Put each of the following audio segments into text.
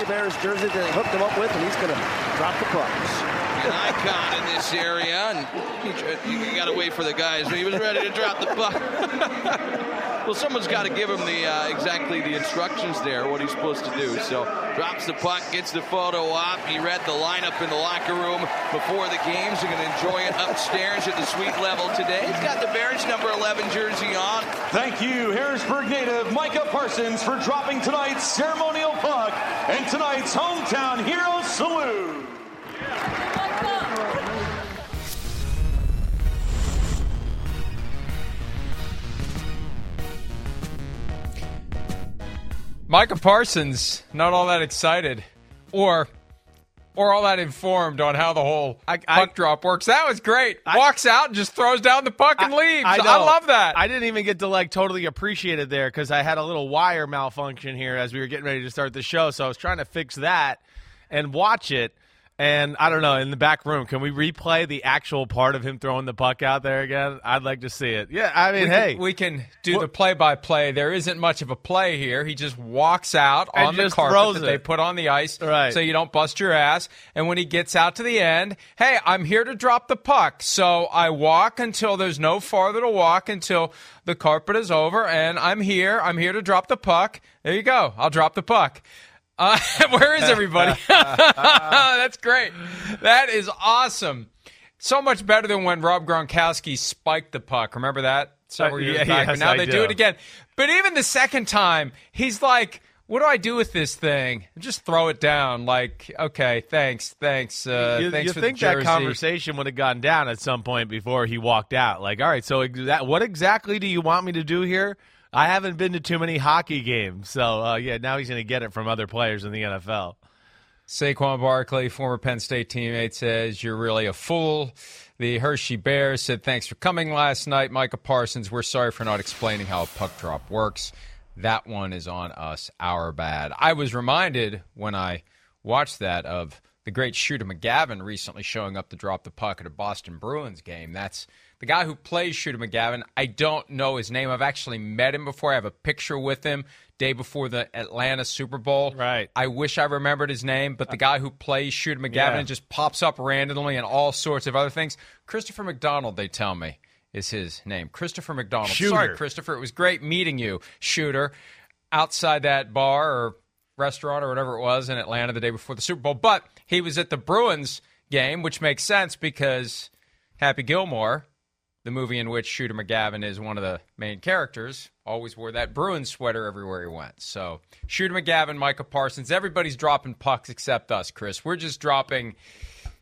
Bears jersey that they hooked him up with, and he's going to drop the pucks. An icon in this area, and you, you got to wait for the guys. He was ready to drop the puck. well, someone's got to give him the uh, exactly the instructions there, what he's supposed to do. So drops the puck, gets the photo op. He read the lineup in the locker room before the games. He's going to enjoy it upstairs at the suite level today. He's got the Bears number 11 jersey on. Thank you, Harrisburg native Micah Parsons, for dropping tonight's ceremonial puck and tonight's hometown hero salute. Micah Parsons, not all that excited, or or all that informed on how the whole I- I- puck drop works. That was great. Walks out and just throws down the puck and leaves. I, love that. I didn't even get to like totally appreciate it there because I had a little wire malfunction here as we were getting ready to start the show. So I was trying to fix that and watch it. And I don't know, in the back room, can we replay the actual part of him throwing the puck out there again? I'd like to see it. Yeah, I mean, we hey, can, we can do the play-by-play. There isn't much of a play here. He just walks out on the carpet that they put on the ice, Right. so you don't bust your ass. And when he gets out to the end, hey, I'm here to drop the puck. So I walk until there's no farther to walk until the carpet is over, and I'm here. I'm here to drop the puck. There you go. I'll drop the puck. Uh, where is everybody? That's great. That is awesome. So much better than when Rob Gronkowski spiked the puck. Remember that several Uh, years yeah, back? yes, but now I they do. do. it again. But even the second time, he's like, "What do I do with this thing? Just throw it down." Like, okay, thanks, thanks, uh, you, thanks you think that conversation would have gone down at some point before he walked out? Like, all right, so exa- what exactly do you want me to do here? I haven't been to too many hockey games, so uh, yeah, now he's going to get it from other players in the NFL. Saquon Barkley, former Penn State teammate, says, You're really a fool. The Hershey Bears said, Thanks for coming last night. Micah Parsons, we're sorry for not explaining how a puck drop works. That one is on us, our bad. I was reminded when I watched that of the great Shooter McGavin recently showing up to drop the puck at a Boston Bruins game. That's the guy who plays Shooter McGavin. I don't know his name. I've actually met him before. I have a picture with him day before the Atlanta Super Bowl. Right. I wish I remembered his name, but the guy who plays Shooter McGavin Yeah. just pops up randomly and all sorts of other things. Christopher McDonald, they tell me, is his name. Christopher McDonald. Shooter. Sorry, Christopher. It was great meeting you, Shooter, outside that bar or restaurant or whatever it was in Atlanta the day before the Super Bowl. But he was at the Bruins game, which makes sense because Happy Gilmore, the movie in which Shooter McGavin is one of the main characters, always wore that Bruins sweater everywhere he went. So Shooter McGavin, Micah Parsons, everybody's dropping pucks except us, Chris. We're just dropping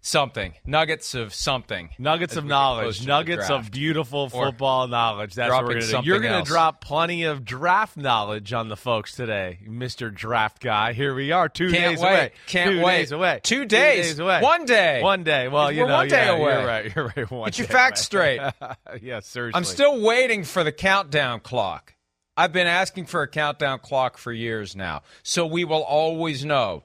something, nuggets of something, Nuggets of we get closer knowledge, nuggets of beautiful Or football knowledge. That's what we're gonna do. You're gonna drop plenty of draft knowledge on the folks today, Mister Draft Guy. Here we are, 2 Can't days wait. away. Can't two wait. days away. Two days. away. One day. One day. Well, We're you know, one day yeah, away. You're right. You're right. One Get your facts straight. yeah, seriously. I'm still waiting for the countdown clock. I've been asking for a countdown clock for years now. So we will always know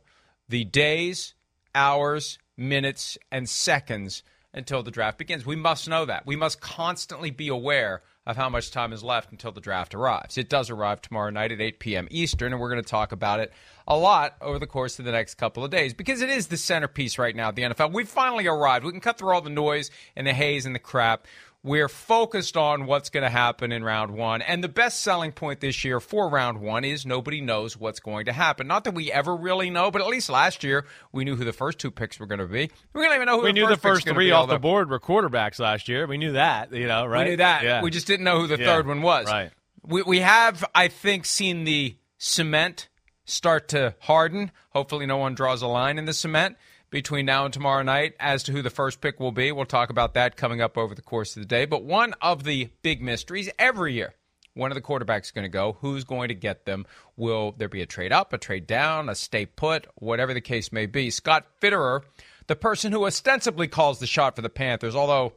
the days, hours, minutes, and seconds until the draft begins. We must know that. We must constantly be aware of how much time is left until the draft arrives. It does arrive tomorrow night at 8 p.m. Eastern, and we're going to talk about it a lot over the course of the next couple of days because it is the centerpiece right now the NFL. We've finally arrived. We can cut through all the noise and the haze and the crap. We're focused on what's going to happen in round one. And the best selling point this year for round one is nobody knows what's going to happen. Not that we ever really know, but at least last year we knew who the first two picks were going to be. We don't even know who we the knew first the first three off the board were quarterbacks last year. We knew that, you know, right? We knew that. Yeah. We just didn't know who the Yeah. third one was. Right. We, we have, I think, seen the cement start to harden. Hopefully, no one draws a line in the cement between now and tomorrow night as to who the first pick will be. We'll talk about that coming up over the course of the day. But one of the big mysteries every year. One of the quarterbacks is going to go. Who's going to get them? Will there be a trade up, a trade down, a stay put, whatever the case may be? Scott Fitterer, the person who ostensibly calls the shot for the Panthers, although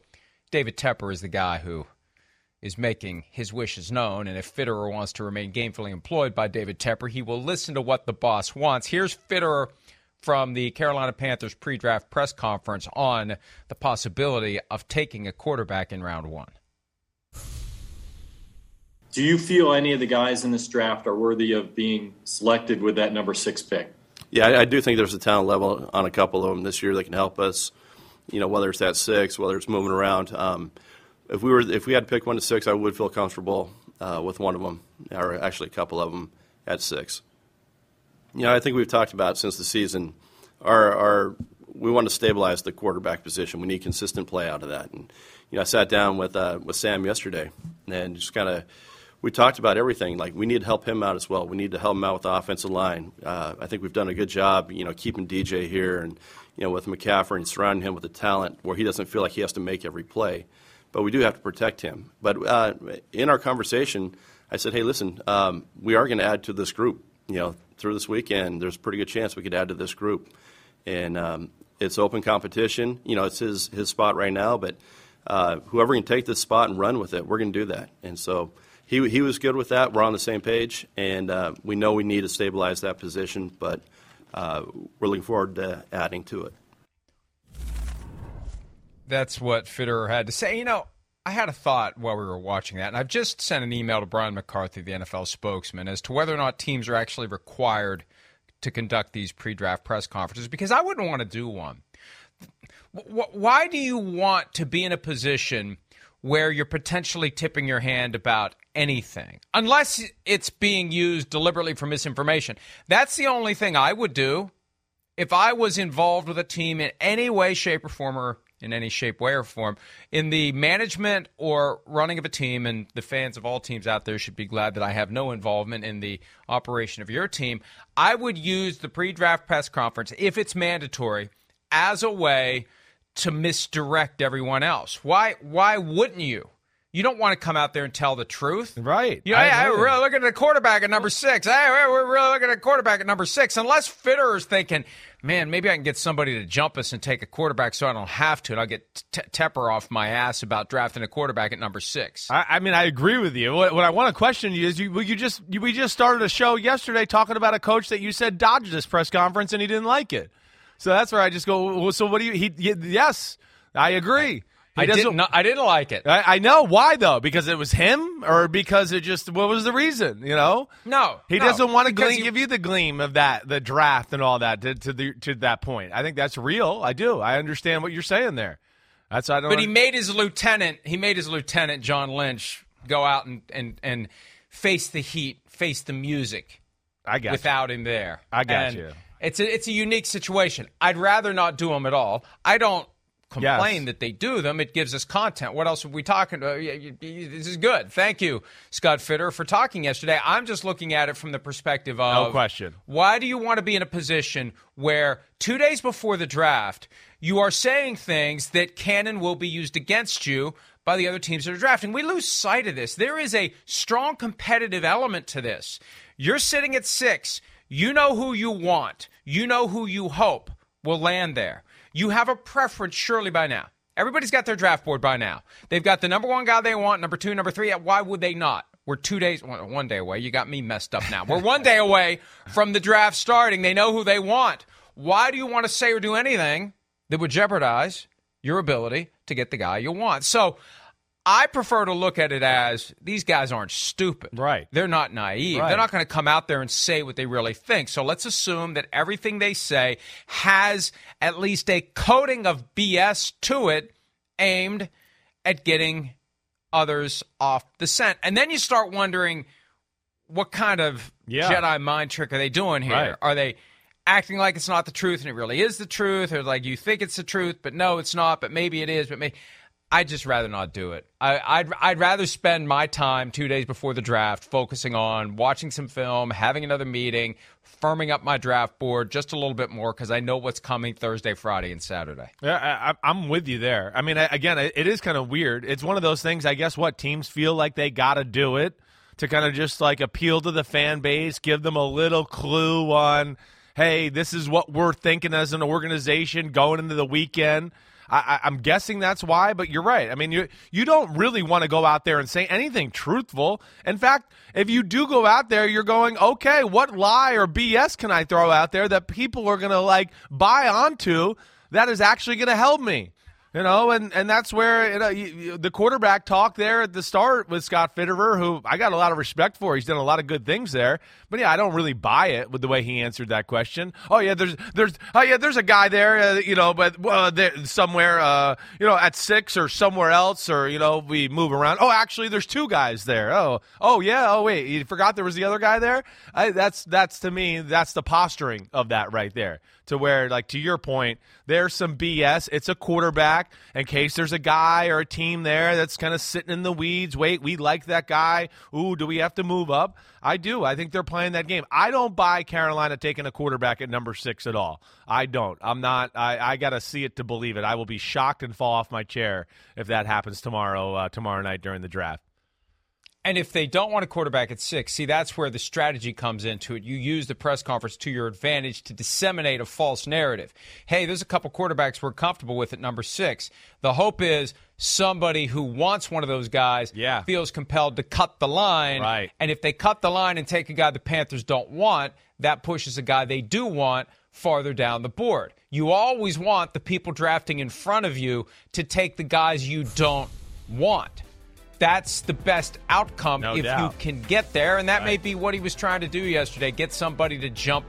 David Tepper is the guy who is making his wishes known. And if Fitterer wants to remain gainfully employed by David Tepper, he will listen to what the boss wants. Here's Fitterer from the Carolina Panthers pre draft press conference on the possibility of taking a quarterback in round one. Do you feel any of the guys in this draft are worthy of being selected with that number six pick? Yeah, I, I do think there's a talent level on a couple of them this year that can help us. You know, whether it's that six, whether it's moving around. Um, if we were, if we had to pick one to six, I would feel comfortable uh, with one of them, or actually a couple of them at six. You know, I think we've talked about since the season, our, our we want to stabilize the quarterback position. We need consistent play out of that. And you know, I sat down with uh, with Sam yesterday and just kind of we talked about everything. Like we need to help him out as well. We need to help him out with the offensive line. Uh, I think we've done a good job, you know, keeping DJ here and you know with McCaffrey and surrounding him with the talent where he doesn't feel like he has to make every play. But we do have to protect him. But uh, in our conversation, I said, "Hey, listen, um, we are going to add to this group. You know, through this weekend, there's a pretty good chance we could add to this group, and um, it's open competition. You know, it's his his spot right now, but uh, whoever can take this spot and run with it, we're going to do that. And so." he, he was good with that. We're on the same page, and uh, we know we need to stabilize that position, but uh, we're looking forward to adding to it. That's what Fitterer had to say. You know, I had a thought while we were watching that, and I've just sent an email to Brian McCarthy, the NFL spokesman, as to whether or not teams are actually required to conduct these pre draft press conferences because I wouldn't want to do one. Why do you want to be in a position where you're potentially tipping your hand about anything, unless it's being used deliberately for misinformation? That's the only thing I would do if I was involved with a team in any way, shape, or form, or in any shape, way, or form, in the management or running of a team, and the fans of all teams out there should be glad that I have no involvement in the operation of your team. I would use the pre draft press conference, if it's mandatory, as a way to misdirect everyone else. Why why wouldn't you? You don't want to come out there and tell the truth. Right. You know, hey, hey, we're really looking at a quarterback at number six. Hey, we're really looking at a quarterback at number six. Unless Fitter is thinking, man, maybe I can get somebody to jump us and take a quarterback so I don't have to, and I'll get t- Tepper off my ass about drafting a quarterback at number six. I, I mean, I agree with you. What, what I want to question you is, you, you just you, we just started a show yesterday talking about a coach that you said dodged this press conference and he didn't like it. So that's where I just go. Well, so what do you? He, he yes, I agree. I didn't. I didn't like it. I, I know why though, because it was him, or because it just what was the reason? You know, No, he no, doesn't want to he- give you the gleam of that, the draft and all that to to, the, to that point. I think that's real. I do. I understand what you're saying there. That's I don't. But he made his lieutenant. He made his lieutenant John Lynch go out and and and face the heat, face the music. I got you. without him there. I got And you. It's a it's a unique situation. I'd rather not do them at all. I don't complain Yes. that they do them. It gives us content. What else are we talking about? Yeah, you- you- This is good. Thank you, Scott Fitter, for talking yesterday. I'm just looking at it from the perspective of No question. Why do you want to be in a position where two days before the draft you are saying things that can and will be used against you? By the other teams that are drafting. We lose sight of this. There is a strong competitive element to this. You're sitting at six. You know who you want. You know who you hope will land there. You have a preference, surely, by now. Everybody's got their draft board by now. They've got the number one guy they want, number two, number three. Why would they not? We're two days, one day away. You got me messed up now. We're one day away from the draft starting. They know who they want. Why do you want to say or do anything that would jeopardize your ability to get the guy you want? So I prefer to look at it as these guys aren't stupid. Right. They're not naive. Right. They're not going to come out there and say what they really think. So let's assume that everything they say has at least a coating of BS to it aimed at getting others off the scent. And then you start wondering what kind of Yeah. Jedi mind trick are they doing here? Right. Are they acting like it's not the truth and it really is the truth or like you think it's the truth but no it's not but maybe it is but maybe I'd just rather not do it. I, I'd I'd rather spend my time two days before the draft focusing on watching some film, having another meeting, firming up my draft board just a little bit more because I know what's coming Thursday, Friday, and Saturday. Yeah, I, I'm with you there. I mean, I, again, it it is kind of weird. It's one of those things. I guess what teams feel like they got to do it to kind of just like appeal to the fan base, give them a little clue on, hey, this is what we're thinking as an organization going into the weekend. I, I'm guessing that's why, but you're right. I mean, you you don't really want to go out there and say anything truthful. In fact, if you do go out there, you're going, okay, what lie or BS can I throw out there that people are going to like buy onto that is actually going to help me? You know, and, and that's where you know, you, you- the quarterback talk there at the start with Scott Fitterer, who I got a lot of respect for. He's done a lot of good things there, but yeah, I don't really buy it with the way he answered that question. Oh yeah, there's there's oh yeah, there's a guy there, uh, you know, but uh, there, somewhere, uh, you know, at six or somewhere else, or you know, we move around. Oh, actually, there's two guys there. Oh, oh yeah. Oh wait, you forgot there was the other guy there. I, that's that's to me, that's the posturing of that right there to where, like, to your point, there's some BS. It's a quarterback in case there's a guy or a team there that's kind of sitting in the weeds. Wait, we like that guy. Ooh, do we have to move up? I do. I think they're playing that game. I don't buy Carolina taking a quarterback at number six at all. I don't. I'm not. I, I got to see it to believe it. I will be shocked and fall off my chair if that happens tomorrow. Uh, tomorrow night during the draft. And if they don't want a quarterback at six, see, that's where the strategy comes into it. You use the press conference to your advantage to disseminate a false narrative. Hey, there's a couple quarterbacks we're comfortable with at number six. The hope is somebody who wants one of those guys Yeah. feels compelled to cut the line. Right. And if they cut the line and take a guy the Panthers don't want, that pushes a guy they do want farther down the board. You always want the people drafting in front of you to take the guys you don't want. That's the best outcome No if doubt. you can get there. And that may be what he was trying to do yesterday get somebody to jump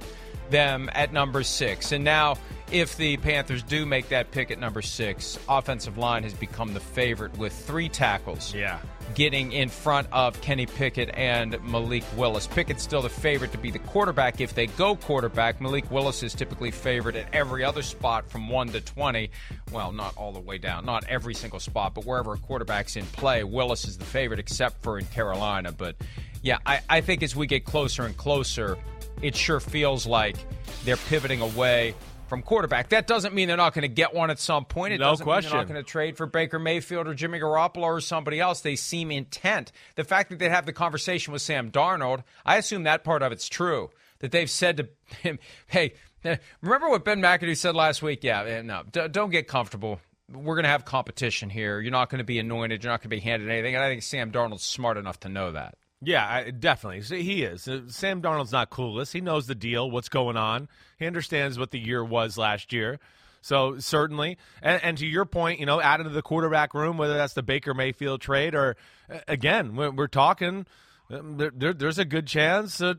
them at number six. And now, if the Panthers do make that pick at number six, offensive line has become the favorite with three tackles Yeah. Getting in front of Kenny Pickett and Malik Willis. Pickett's still the favorite to be the quarterback if they go quarterback. Malik Willis is typically favored at every other spot from 1 to 20. Well, not all the way down, not every single spot, but wherever a quarterback's in play, Willis is the favorite except for in Carolina. But yeah, I, I think as we get closer and closer, it sure feels like they're pivoting away from quarterback. That doesn't mean they're not going to get one at some point. It No doesn't mean they're not going to trade for Baker Mayfield or Jimmy Garoppolo or somebody else. They seem intent. The fact that they have the conversation with Sam Darnold, I assume that part of it's true. That they've said to him, "Hey, remember what Ben McAdoo said last week? Yeah, eh, no, don't get comfortable. We're going to have competition here. You're not going to be anointed. You're not going to be handed anything." And I think Sam Darnold's smart enough to know that. Yeah, I, definitely. He is. Uh, Sam Darnold's not clueless. He knows the deal, what's going on. He understands what the year was last year. So certainly, and, and to your point, you know, add into the quarterback room, whether that's the Baker Mayfield trade or, uh, again, we're, we're talking. um, There, there, there's a good chance that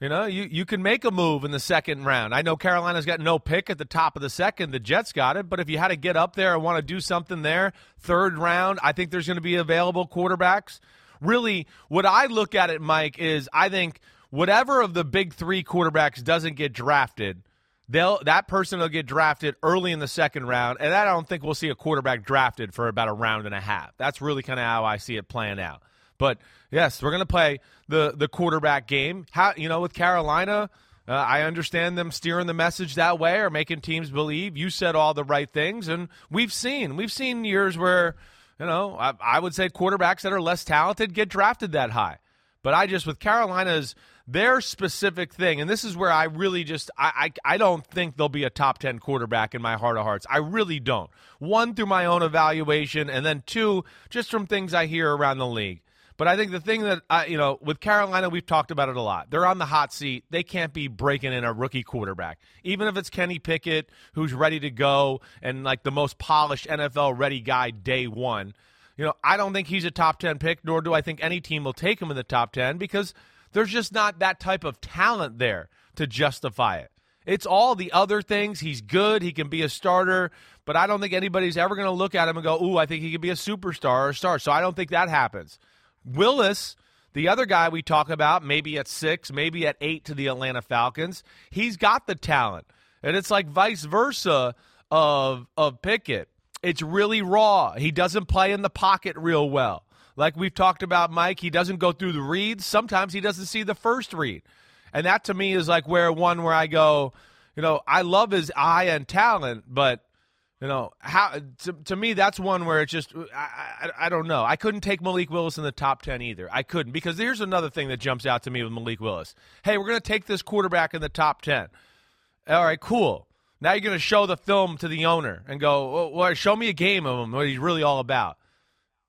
you know you you can make a move in the second round. I know Carolina's got no pick at the top of the second. The Jets got it, but if you had to get up there and want to do something there, third round, I think there's going to be available quarterbacks really what I look at it, Mike, is I think whatever of the big three quarterbacks doesn't get drafted, they'll that person will get drafted early in the second round, and I don't think we'll see a quarterback drafted for about a round and a half. That's really kind of how I see it playing out. But yes, we're to play the the quarterback game. How you know with Carolina. Uh, I understand them steering the message that way or making teams believe you said all the right things, and we've seen we've seen years where you know, I, I would say quarterbacks that are less talented get drafted that high. But I just with Carolina's their specific thing, and this is where I really just I, I I don't think they'll be a top ten quarterback in my heart of hearts. I really don't. One through my own evaluation, and then two just from things I hear around the league. But I think the thing that I, you know, with Carolina, we've talked about it a lot. They're on the hot seat. They can't be breaking in a rookie quarterback, even if it's Kenny Pickett, who's ready to go and like the most polished NFL ready guy day one. You know, I don't think he's a top ten pick, nor do I think any team will take him in the top ten because there's just not that type of talent there to justify it. It's all the other things. He's good. He can be a starter, but I don't think anybody's ever going to look at him and go, "Ooh, I think he could be a superstar or a star." So I don't think that happens. Willis, the other guy we talk about, maybe at six, maybe at eight to the Atlanta Falcons, he's got the talent, and it's like vice versa of of Pickett. It's really raw. He doesn't play in the pocket real well. Like we've talked about, Mike, he doesn't go through the reads. Sometimes he doesn't see the first read. And that to me is like where one where I go, you know, I love his eye and talent, but you know how to, to me that's one where it's just I, I, I don't know. I couldn't take Malik Willis in the top ten either. I couldn't because here's another thing that jumps out to me with Malik Willis. Hey, we're going to take this quarterback in the top ten. All right, cool. Now you're going to show the film to the owner and go, well, show me a game of him, what he's really all about.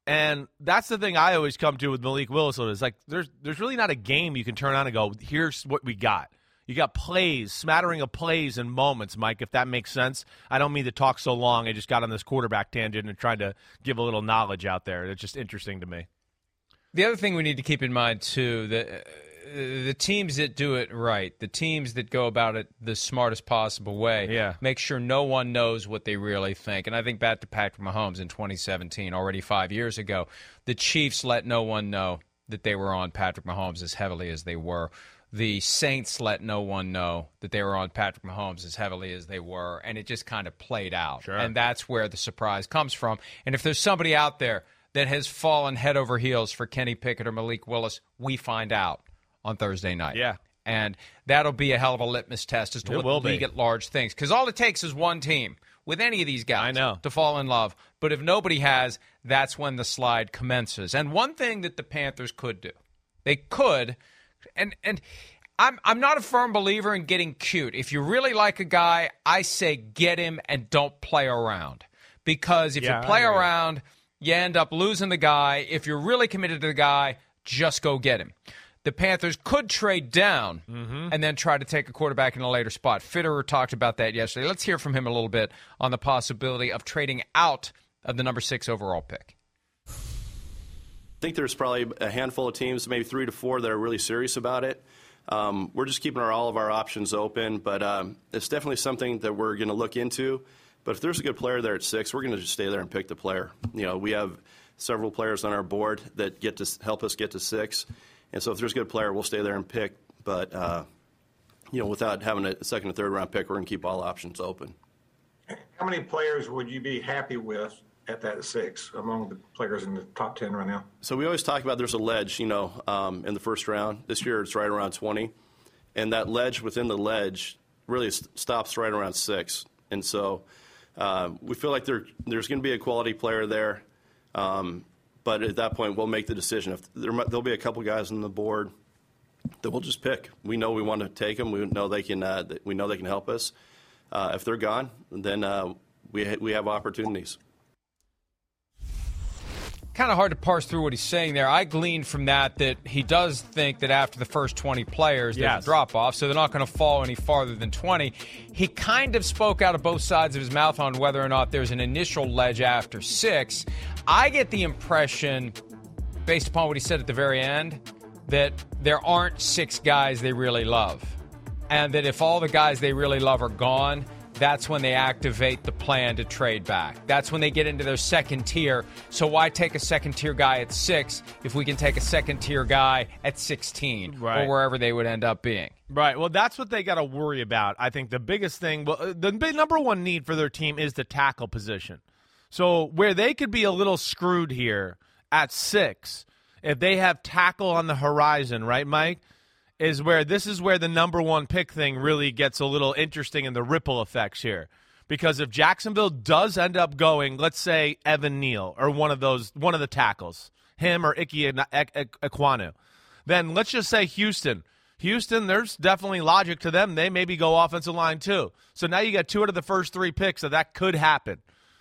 And that's the thing I always come to with Malik Willis is like there's there's really not a game you can turn on and go, here's what we got. You got plays, smattering of plays and moments, Mike, if that makes sense. I don't mean to talk so long. I just got on this quarterback tangent and tried to give a little knowledge out there. It's just interesting to me. The other thing we need to keep in mind too that uh, the teams that do it right, the teams that go about it the smartest possible way, yeah. make sure no one knows what they really think. And I think back to Patrick Mahomes in 2017, already five years ago, the Chiefs let no one know that they were on Patrick Mahomes as heavily as they were. The Saints let no one know that they were on Patrick Mahomes as heavily as they were, and it just kind of played out. Sure. And that's where the surprise comes from. And if there's somebody out there that has fallen head over heels for Kenny Pickett or Malik Willis, we find out on Thursday night. Yeah. And that'll be a hell of a litmus test as to It what league be. at large thinks. Because all it takes is one team with any of these guys I know. to fall in love. But if nobody has, that's when the slide commences. And one thing that the Panthers could do, they could, and and I'm I'm not a firm believer in getting cute. If you really like a guy, I say get him and don't play around. Because if Yeah, you play around, you end up losing the guy. If you're really committed to the guy, just go get him. The Panthers could trade down Mm-hmm. and then try to take a quarterback in a later spot. Fitterer talked about that yesterday. Let's hear from him a little bit on the possibility of trading out of the number six overall pick. I think there's probably a handful of teams, maybe three to four, that are really serious about it. Um, we're just keeping our, all of our options open, but um, it's definitely something that we're going to look into. But if there's a good player there at six, we're going to just stay there and pick the player. You know, we have several players on our board that get to help us get to six, and so if there's a good player, we'll stay there and pick. But uh, you know, without having a second or third round pick, we're going to keep all options open. How many players would you be happy with at that six among the players in the top 10 right now? So we always talk about there's a ledge, you know, um, in the first round. This year it's right around 20, and that ledge within the ledge really s- stops right around six. And so uh, we feel like there there's going to be a quality player there, um, but at that point we'll make the decision. If there there'll be a couple guys on the board that we'll just pick. We know we want to take them. We know they can. Uh, we know they can help us. Uh, if they're gone, then uh, we ha- we have opportunities. Kind of hard to parse through what he's saying there. I gleaned from that that he does think that after the first 20 players, there's Yes. a drop off, so they're not going to fall any farther than 20. He kind of spoke out of both sides of his mouth on whether or not there's an initial ledge after six. I get the impression, based upon what he said at the very end, that there aren't six guys they really love. And that if all the guys they really love are gone, that's when they activate the plan to trade back. That's when they get into their second tier. So why take a second tier guy at six if we can take a second tier guy at 16 Right. or wherever they would end up being? Right. Well, that's what they got to worry about. I think the biggest thing, well, uh, the big number one need for their team is the tackle position. So where they could be a little screwed here at six, if they have tackle on the horizon, right, Mike? Is where this is where the number one pick thing really gets a little interesting in the ripple effects here. Because if Jacksonville does end up going, let's say Evan Neal or one of those, one of the tackles, him or Ike Ekwonu, then let's just say Houston. Houston, there's definitely logic to them. They maybe go offensive line too. So now you got two out of the first three picks, so that could happen.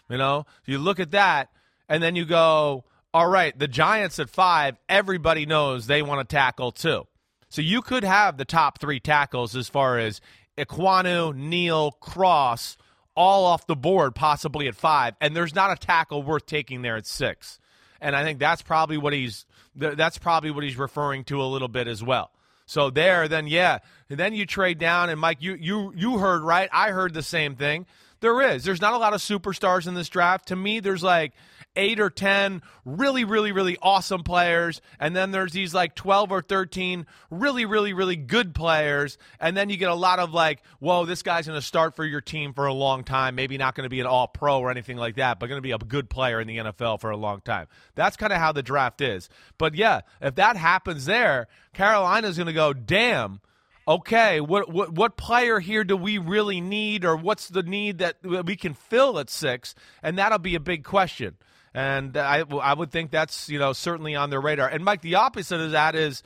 You know, you look at that, and then you go, all right, the Giants at five, everybody knows they want to tackle too. So you could have the top three tackles as far as Ekwonu, Neal, Cross, all off the board, possibly at five, and there's not a tackle worth taking there at six. And I think that's probably what he's that's probably what he's referring to a little bit as well. So there, then yeah, and then you trade down, and Mike, you you you heard right. I heard the same thing. There is. There's not a lot of superstars in this draft. To me, there's like eight or 10 really, really, really awesome players. And then there's these like 12 or 13 really, really, really good players. And then you get a lot of like, whoa, this guy's going to start for your team for a long time. Maybe not going to be an all pro or anything like that, but going to be a good player in the NFL for a long time. That's kind of how the draft is. But yeah, if that happens there, Carolina's going to go, damn okay, what, what what player here do we really need, or what's the need that we can fill at six? And that'll be a big question. And I, I would think that's you know certainly on their radar. And Mike, the opposite of that is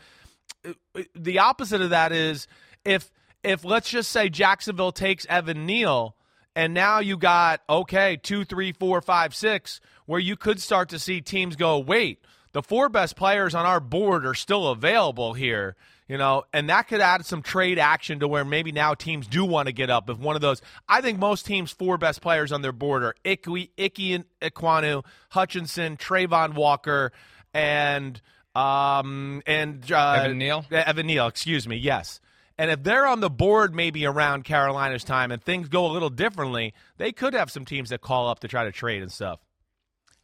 the opposite of that is if if let's just say Jacksonville takes Evan Neal, and now you got okay two, three, four, five, six, where you could start to see teams go, wait, the four best players on our board are still available here you know, and that could add some trade action to where maybe now teams do want to get up. If one of those, I think most teams' four best players on their board are Icky, Icky and Ekwonu, Hutchinson, Travon Walker, and um and uh, Evan Neal. Evan Neal, excuse me. Yes. And if they're on the board maybe around Carolina's time and things go a little differently, they could have some teams that call up to try to trade and stuff.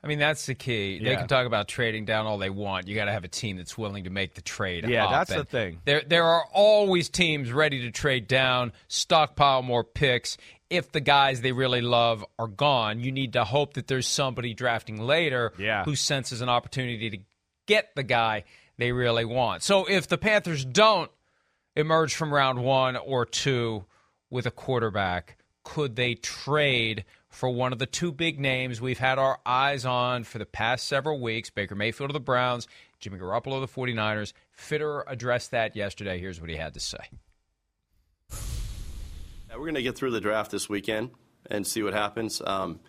I mean, that's the key. Yeah. They can talk about trading down all they want. You got to have a team that's willing to make the trade. Yeah, up. that's and the thing. There, there are always teams ready to trade down, stockpile more picks. If the guys they really love are gone, you need to hope that there's somebody drafting later yeah. who senses an opportunity to get the guy they really want. So if the Panthers don't emerge from round one or two with a quarterback, could they trade for one of the two big names we've had our eyes on for the past several weeks Baker Mayfield of the Browns, Jimmy Garoppolo of the 49ers. Fitterer addressed that yesterday. Here's what he had to say. Yeah, we're going to get through the draft this weekend and see what happens. Um,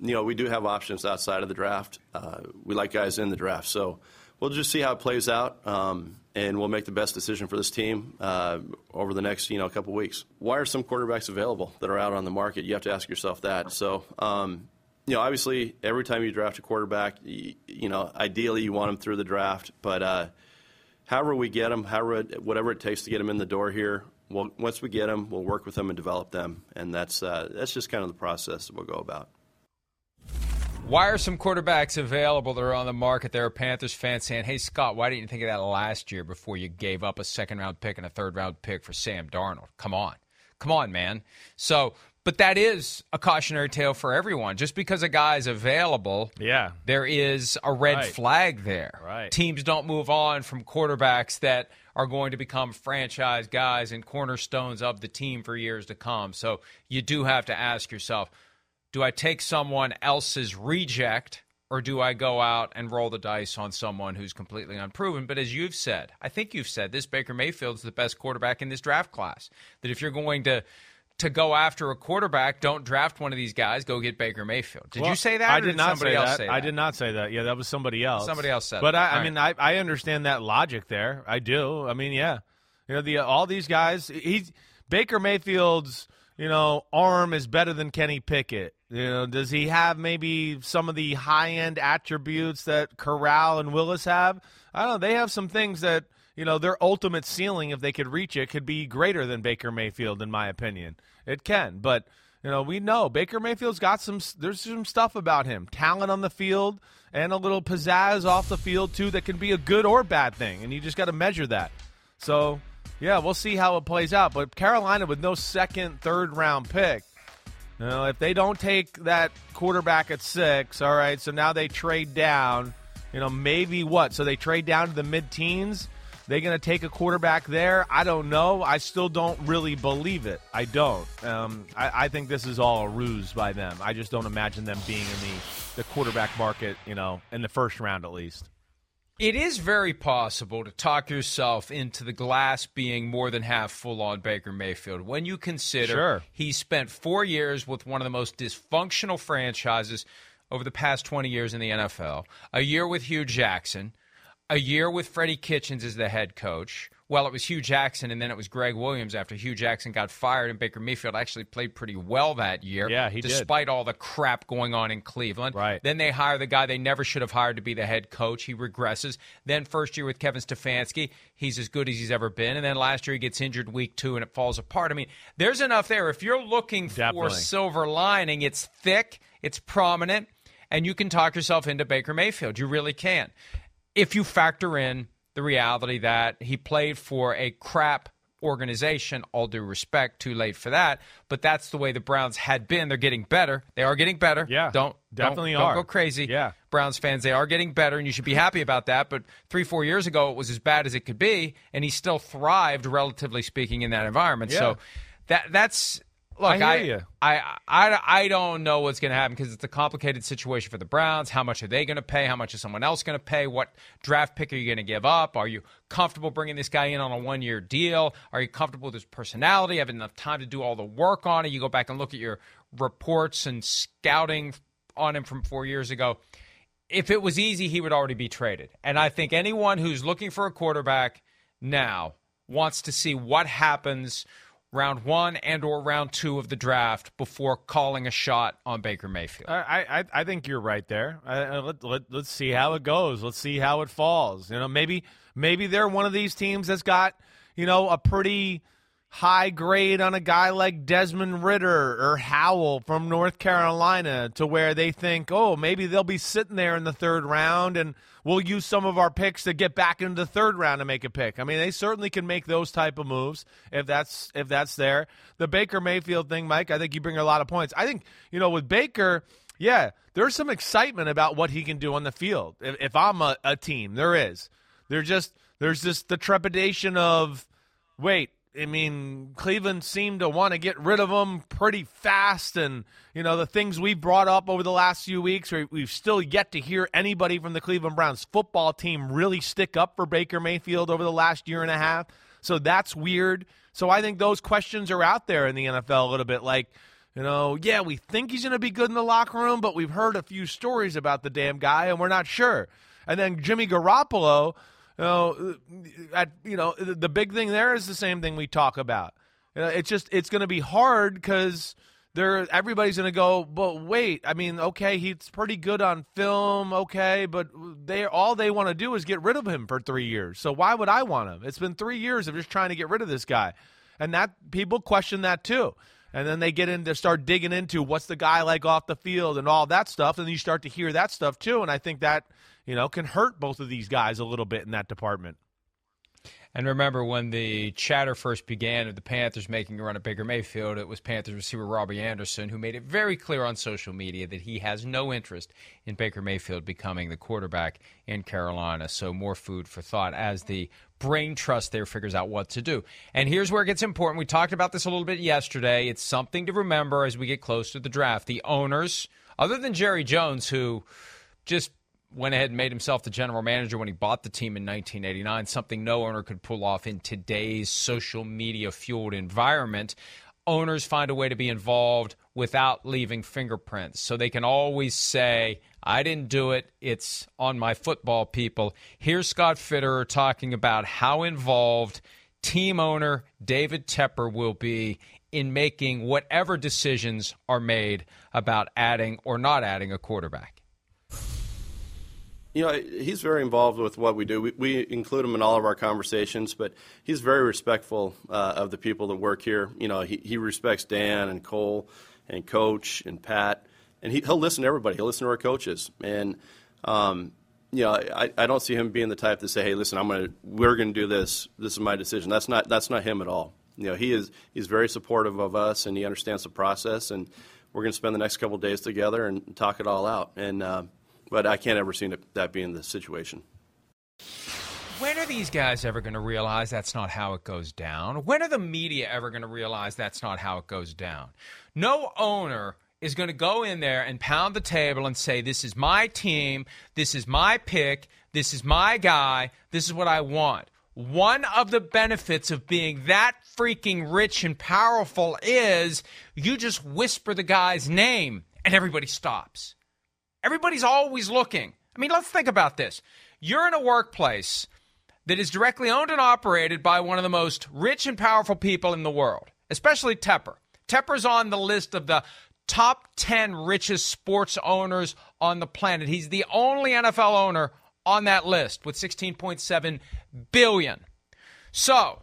you know, we do have options outside of the draft. Uh, we like guys in the draft. So we'll just see how it plays out. Um, and we'll make the best decision for this team uh, over the next you know couple weeks. Why are some quarterbacks available that are out on the market? You have to ask yourself that. So. Um, you know, obviously, every time you draft a quarterback, you, you know, ideally you want them through the draft. But uh, however we get them, however, whatever it takes to get them in the door here, we'll, once we get them, we'll work with them and develop them, and that's uh, that's just kind of the process that we'll go about. Why are some quarterbacks available that are on the market? There are Panthers fans saying, "Hey Scott, why didn't you think of that last year before you gave up a second round pick and a third round pick for Sam Darnold?" Come on, come on, man. So, but that is a cautionary tale for everyone. Just because a guy is available, yeah, there is a red right. flag there. Right. Teams don't move on from quarterbacks that are going to become franchise guys and cornerstones of the team for years to come. So you do have to ask yourself do I take someone else's reject or do I go out and roll the dice on someone who's completely unproven? But as you've said, I think you've said this Baker Mayfield's the best quarterback in this draft class. That if you're going to to go after a quarterback, don't draft one of these guys. Go get Baker Mayfield. Did well, you say that? I did, not say that. say that. I did not say that. Yeah, that was somebody else. Somebody else said. But that. I, I All mean. I, I understand that logic there. I do. I mean, yeah, you know, the all these guys. He's Baker Mayfield's you know arm is better than Kenny Pickett. You know, does he have maybe some of the high end attributes that Corral and Willis have? I don't know. They have some things that you know their ultimate ceiling, if they could reach it, could be greater than Baker Mayfield, in my opinion. It can, but you know we know Baker Mayfield's got some. There's some stuff about him, talent on the field, and a little pizzazz off the field too, that can be a good or bad thing, and you just got to measure that. So yeah, we'll see how it plays out. But Carolina with no second, third round pick. Know, if they don't take that quarterback at six, all right, so now they trade down. You know, maybe what? So they trade down to the mid teens. They going to take a quarterback there? I don't know. I still don't really believe it. I don't. Um, I, I, think this is all a ruse by them. I just don't imagine them being in the, the quarterback market, you know, in the first round at least. It is very possible to talk yourself into the glass being more than half full on Baker Mayfield when you consider sure. he spent four years with one of the most dysfunctional franchises over the past 20 years in the NFL, a year with Hue Jackson, a year with Freddie Kitchens as the head coach. Well, it was Hue Jackson, and then it was Gregg Williams after Hue Jackson got fired, and Baker Mayfield actually played pretty well that year. Yeah, he despite did. all the crap going on in Cleveland. Right. Then they hire the guy they never should have hired to be the head coach. He regresses. Then first year with Kevin Stefanski, he's as good as he's ever been. And then last year he gets injured week two, and it falls apart. I mean, there's enough there. If you're looking for Definitely. silver lining, it's thick, it's prominent, and you can talk yourself into Baker Mayfield. You really can if you factor in the reality that he played for a crap organization, all due respect, too late for that. But that's the way the Browns had been. They're getting better. They are getting better. Yeah, Don't definitely don't, don't go crazy. Yeah. Browns fans, they are getting better, and you should be happy about that. But three, four years ago, it was as bad as it could be, and he still thrived, relatively speaking, in that environment. Yeah. So that that's look, I I. I, I, I don't know what's going to happen because it's a complicated situation for the Browns. How much are they going to pay? How much is someone else going to pay? What draft pick are you going to give up? Are you comfortable bringing this guy in on a one year deal? Are you comfortable with his personality? Have enough time to do all the work on it? You go back and look at your reports and scouting on him from four years ago. If it was easy, he would already be traded. And I think anyone who's looking for a quarterback now wants to see what happens round one and or round two of the draft before calling a shot on Baker Mayfield. Uh, I, I, I think you're right there. I, I, let, let, let's see how it goes. Let's see how it falls. You know, maybe maybe they're one of these teams that's got you know a pretty high grade on a guy like Desmond Ridder or Howell from North Carolina to where they think, oh, maybe they'll be sitting there in the third round and we'll use some of our picks to get back into the third round to make a pick. I mean, they certainly can make those type of moves if that's if that's there. The Baker Mayfield thing, Mike, I think you bring a lot of points. I think, you know, with Baker, yeah, there's some excitement about what he can do on the field. If, if I'm a, a team, there is. There just there's just the trepidation of wait, I mean, Cleveland seemed to want to get rid of him pretty fast, and you know the things we've brought up over the last few weeks. We've still yet to hear anybody from the Cleveland Browns football team really stick up for Baker Mayfield over the last year and a half. So that's weird. So I think those questions are out there in the NFL a little bit. Like, you know, yeah, we think he's going to be good in the locker room, but we've heard a few stories about the damn guy, and we're not sure. And then Jimmy Garoppolo, you know, at, you know, the big thing there is the same thing we talk about. It's just it's going to be hard because there everybody's going to go. But wait, I mean, okay, he's pretty good on film, okay, but they all they want to do is get rid of him for three years. So why would I want him? It's been three years of just trying to get rid of this guy, and that people question that too. And then they get into start digging into what's the guy like off the field and all that stuff, and you start to hear that stuff too. And I think that you know can hurt both of these guys a little bit in that department. And remember when the chatter first began of the Panthers making a run at Baker Mayfield, it was Panthers receiver Robbie Anderson who made it very clear on social media that he has no interest in Baker Mayfield becoming the quarterback in Carolina. So more food for thought as the brain trust there figures out what to do. And here's where it gets important. We talked about this a little bit yesterday. It's something to remember as we get close to the draft. The owners, other than Jerry Jones, who just went ahead and made himself the general manager when he bought the team in 1989, something no owner could pull off in today's social media fueled environment. Owners find a way to be involved without leaving fingerprints. So they can always say, I didn't do it. It's on my football people. Here's Scott Fitterer talking about how involved team owner David Tepper will be in making whatever decisions are made about adding or not adding a quarterback. You know, he's very involved with what we do. We, we include him in all of our conversations, but he's very respectful uh, of the people that work here. You know, he, he respects Dan and Cole and Coach and Pat, and he, he'll listen to everybody. He'll listen to our coaches, and um, you know, I, I don't see him being the type to say, "Hey, listen, I'm gonna, we're gonna do this. This is my decision." That's not that's not him at all. You know, he is he's very supportive of us, and he understands the process, and we're gonna spend the next couple days together and talk it all out. And uh, but I can't ever see that being the situation. When are these guys ever going to realize that's not how it goes down? When are the media ever going to realize that's not how it goes down? No owner is going to go in there and pound the table and say, This is my team, this is my pick, this is my guy, this is what I want. One of the benefits of being that freaking rich and powerful is you just whisper the guy's name and everybody stops Everybody's always looking. I mean, let's think about this. You're in a workplace that is directly owned and operated by one of the most rich and powerful people in the world, especially Tepper. Tepper's on the list of the top 10 richest sports owners on the planet. He's the only NFL owner on that list with 16.7 billion. So,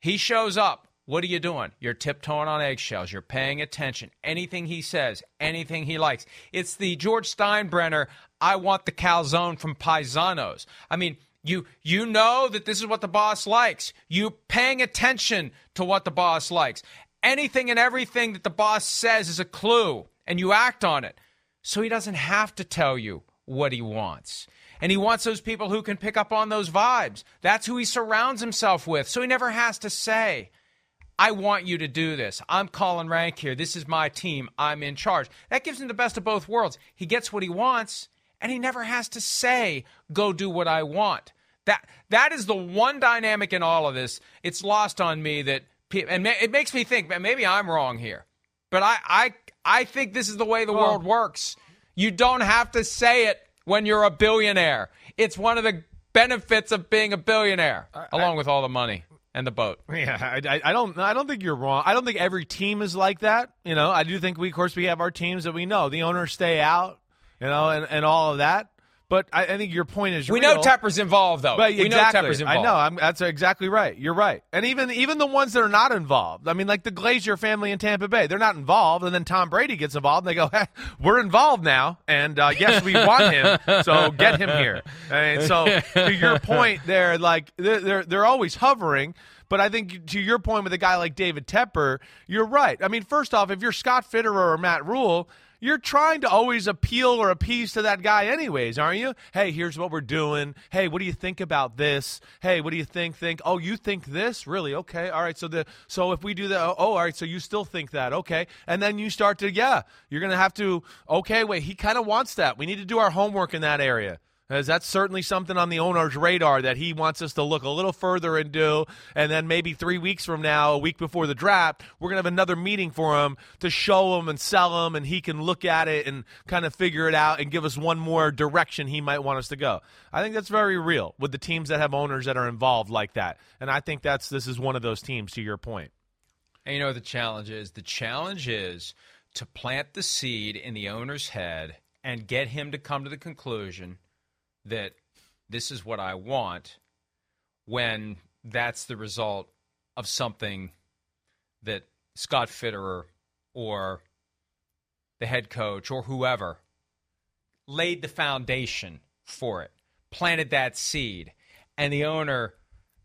he shows up. What are you doing? You're tiptoeing on eggshells. You're paying attention. Anything he says, anything he likes. It's the George Steinbrenner, I want the calzone from Paisanos. I mean, you you know that this is what the boss likes. You paying attention to what the boss likes. Anything and everything that the boss says is a clue and you act on it. So he doesn't have to tell you what he wants. And he wants those people who can pick up on those vibes. That's who he surrounds himself with. So he never has to say, I want you to do this. I'm calling rank here. This is my team. I'm in charge. That gives him the best of both worlds. He gets what he wants, and he never has to say, go do what I want. That that is the one dynamic in all of this. It's lost on me that and it makes me think maybe I'm wrong here. But I I I think this is the way the well, world works. You don't have to say it when you're a billionaire. It's one of the benefits of being a billionaire, I, along with all the money and the boat. Yeah, I, I, don't. I don't think you're wrong. I don't think every team is like that. You know, I do think we, of course, we have our teams that we know the owners stay out. You know, and, and all of that. But I, I, think your point is we real. know Tepper's involved though. But we exactly. know Tepper's involved. I know. I'm, that's exactly right. You're right. And even even the ones that are not involved. I mean, like the Glazer family in Tampa Bay, they're not involved, and then Tom Brady gets involved, and they go, hey, "We're involved now, and uh, yes, we want him, so get him here." And so, to your point, there, like they're, they're they're always hovering. But I think to your point with a guy like David Tepper, you're right. I mean, first off, if you're Scott Fitterer or Matt Rhule, you're trying to always appeal or appease to that guy anyways, aren't you? Hey, here's what we're doing. Hey, what do you think about this? Hey, what do you think? Think, oh, you think this? Really? Okay. All right. So the so if we do that, oh, oh, all right. So you still think that? Okay. And then you start to, yeah, you're gonna have to. Okay, wait. He kind of wants that. We need to do our homework in that area Uh, as that's certainly something on the owner's radar that he wants us to look a little further and do. And then maybe three weeks from now, a week before the draft, we're going to have another meeting for him to show him and sell him, and he can look at it and kind of figure it out and give us one more direction he might want us to go. I think that's very real with the teams that have owners that are involved like that. And I think that's this is one of those teams, to your point. And you know what the challenge is? The challenge is to plant the seed in the owner's head and get him to come to the conclusion that this is what I want when that's the result of something that Scott Fitterer or the head coach or whoever laid the foundation for it, planted that seed, and the owner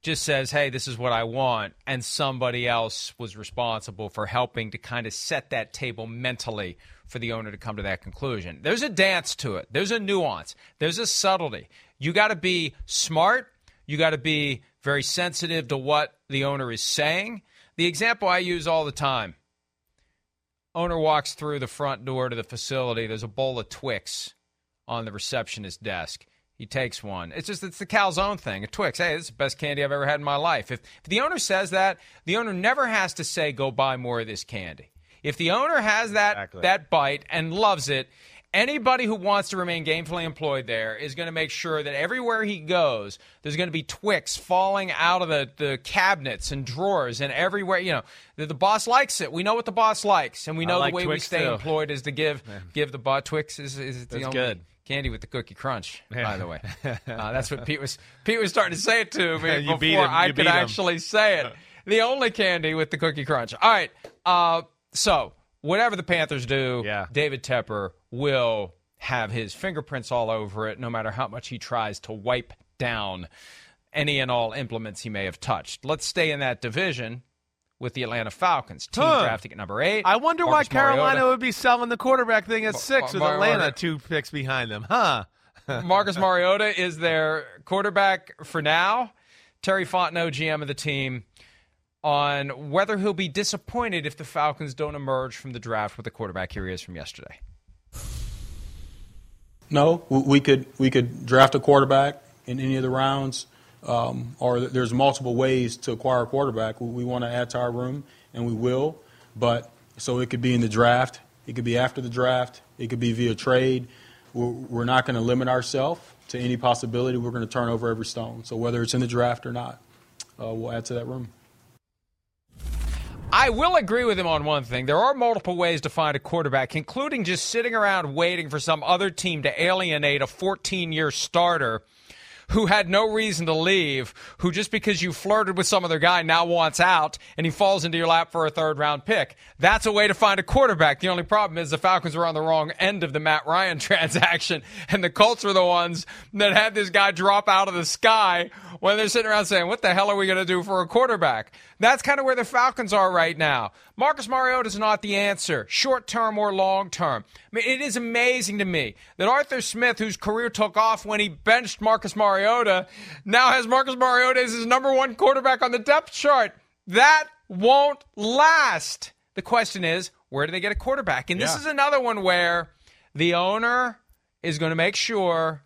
just says, hey, this is what I want, and somebody else was responsible for helping to kind of set that table mentally for the owner to come to that conclusion. There's a dance to it, there's a nuance, there's a subtlety. You got to be smart, you got to be very sensitive to what the owner is saying. The example I use all the time owner walks through the front door to the facility, there's a bowl of Twix on the receptionist desk. He takes one. It's just it's the calzone thing. A Twix. Hey, this is the best candy I've ever had in my life. If, if the owner says that, the owner never has to say go buy more of this candy. If the owner has that exactly. that bite and loves it, anybody who wants to remain gainfully employed there is going to make sure that everywhere he goes, there's going to be Twix falling out of the, the cabinets and drawers and everywhere. You know, the, the boss likes it. We know what the boss likes, and we know like the way Twix we stay too. employed is to give give the boss Twix is is the That's only good candy with the cookie crunch. Yeah. By the way, uh, that's what Pete was. Pete was starting to say it to me before I could actually say it. The only candy with the cookie crunch. All right. Uh, so whatever the Panthers do, yeah. David Tepper will have his fingerprints all over it, no matter how much he tries to wipe down any and all implements he may have touched. Let's stay in that division with the Atlanta Falcons. Team huh. drafting at number eight. I wonder Marcus why Carolina Mariota. would be selling the quarterback thing at six Mar- with Atlanta Mar- two picks behind them, huh? Marcus Mariota is their quarterback for now. Terry Fontenot, GM of the team, on whether he'll be disappointed if the Falcons don't emerge from the draft with the quarterback. Here he is from yesterday. No, we could we could draft a quarterback in any of the rounds, um, or there's multiple ways to acquire a quarterback. We want to add to our room, and we will. But so it could be in the draft, it could be after the draft, it could be via trade. we're, not going to limit ourselves to any possibility. We're going to turn over every stone. So whether it's in the draft or not, uh, we'll add to that room. I will agree with him on one thing. There are multiple ways to find a quarterback, including just sitting around waiting for some other team to alienate a 14 year starter who had no reason to leave, who just because you flirted with some other guy now wants out and he falls into your lap for a third round pick. That's a way to find a quarterback. The only problem is the Falcons were on the wrong end of the Matt Ryan transaction and the Colts were the ones that had this guy drop out of the sky when they're sitting around saying, what the hell are we going to do for a quarterback? That's kind of where the Falcons are right now. Marcus Mariota is not the answer, short term or long term. I mean, it is amazing to me that Arthur Smith, whose career took off when he benched Marcus Mariota, now has Marcus Mariota as his number one quarterback on the depth chart. That won't last. The question is, where do they get a quarterback? And this Yeah. is another one where the owner is going to make sure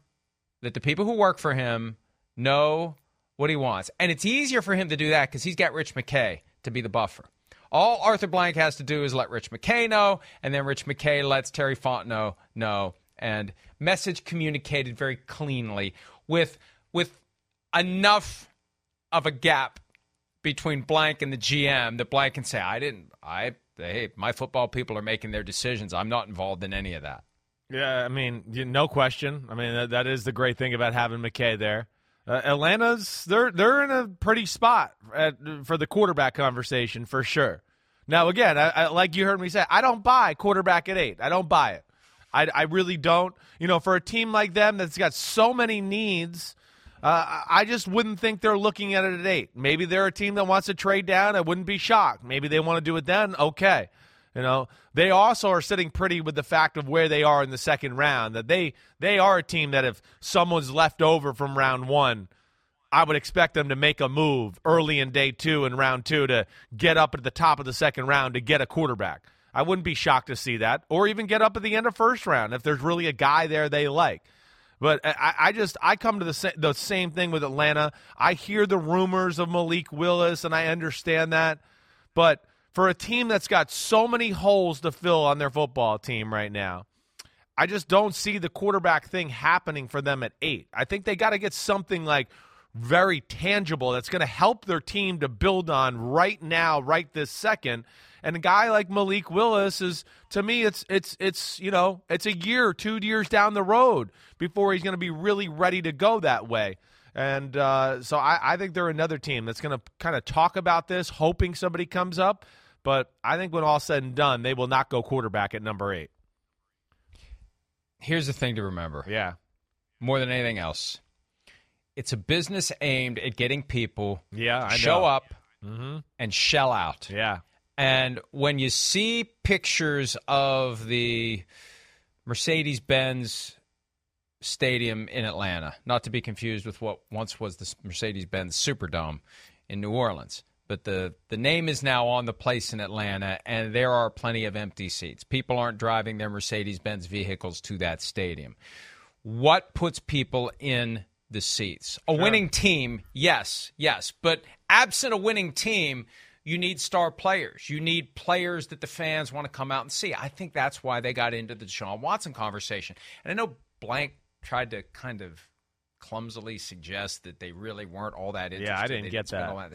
that the people who work for him know what he wants. And it's easier for him to do that because he's got Rich McKay to be the buffer. All Arthur Blank has to do is let Rich McKay know, and then Rich McKay lets Terry Fontenot know, and message communicated very cleanly with with enough of a gap between Blank and the GM that Blank can say, "I didn't. I hey, my football people are making their decisions. I'm not involved in any of that." Yeah, I mean, no question. I mean, that, that is the great thing about having McKay there. Uh, Atlanta's they're they're in a pretty spot at, for the quarterback conversation for sure. Now, again, I, I, like you heard me say, I don't buy quarterback at eight. I don't buy it. I, I really don't. You know, for a team like them that's got so many needs, uh, I just wouldn't think they're looking at it at eight. Maybe they're a team that wants to trade down. I wouldn't be shocked. Maybe they want to do it then. Okay. You know, they also are sitting pretty with the fact of where they are in the second round. That they they are a team that if someone's left over from round one, I would expect them to make a move early in day two and round two to get up at the top of the second round to get a quarterback. I wouldn't be shocked to see that, or even get up at the end of first round if there's really a guy there they like. But I, I just I come to the sa- the same thing with Atlanta. I hear the rumors of Malik Willis, and I understand that, but for a team that's got so many holes to fill on their football team right now, I just don't see the quarterback thing happening for them at eight. I think they got to get something like very tangible that's going to help their team to build on right now, right this second. And a guy like Malik Willis is, to me, it's it's it's you know it's a year, two years down the road before he's going to be really ready to go that way. And uh, so I, I think they're another team that's going to kind of talk about this, hoping somebody comes up. But I think when all's said and done, they will not go quarterback at number eight. Here's the thing to remember. Yeah. More than anything else, it's a business aimed at getting people Yeah, I show up Mm-hmm. and shell out. Yeah. And when you see pictures of the Mercedes Benz Stadium in Atlanta, not to be confused with what once was the Mercedes Benz Superdome in New Orleans, but the, the name is now on the place in Atlanta, and there are plenty of empty seats. People aren't driving their Mercedes Benz vehicles to that stadium. What puts people in the seats? A winning team, yes, yes. But absent a winning team, you need star players. You need players that the fans want to come out and see. I think that's why they got into the Deshaun Watson conversation. And I know Blank tried to kind of clumsily suggest that they really weren't all that interested. Yeah, I didn't They get that.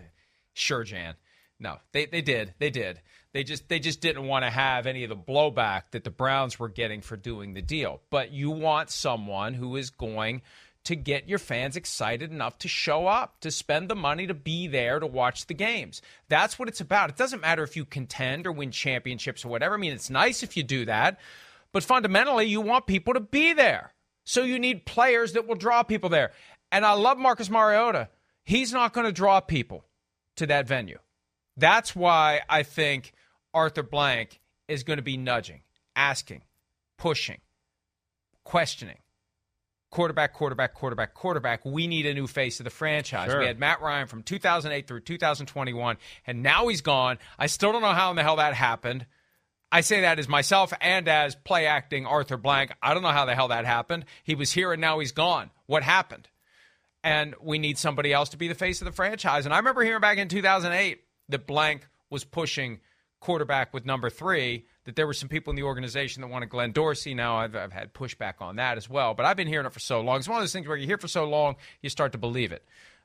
Sure, Jan. No, they they did. They did. They just they just didn't want to have any of the blowback that the Browns were getting for doing the deal. But you want someone who is going to get your fans excited enough to show up, to spend the money to be there to watch the games. That's what it's about. It doesn't matter if you contend or win championships or whatever. I mean, it's nice if you do that, but fundamentally you want people to be there. So you need players that will draw people there. And I love Marcus Mariota. He's not going to draw people to that venue. That's why I think Arthur Blank is going to be nudging, asking, pushing, questioning. Quarterback, quarterback, quarterback, quarterback. We need a new face of the franchise. Sure. We had Matt Ryan from 2008 through 2021, and now he's gone. I still don't know how in the hell that happened. I say that as myself and as play acting Arthur Blank. I don't know how the hell that happened. He was here and now he's gone. What happened? And we need somebody else to be the face of the franchise. And I remember hearing back in 2008 that Blank was pushing quarterback with number three, that there were some people in the organization that wanted Glenn Dorsey. Now I've, I've had pushback on that as well, but I've been hearing it for so long. It's one of those things where you hear for so long, you start to believe it.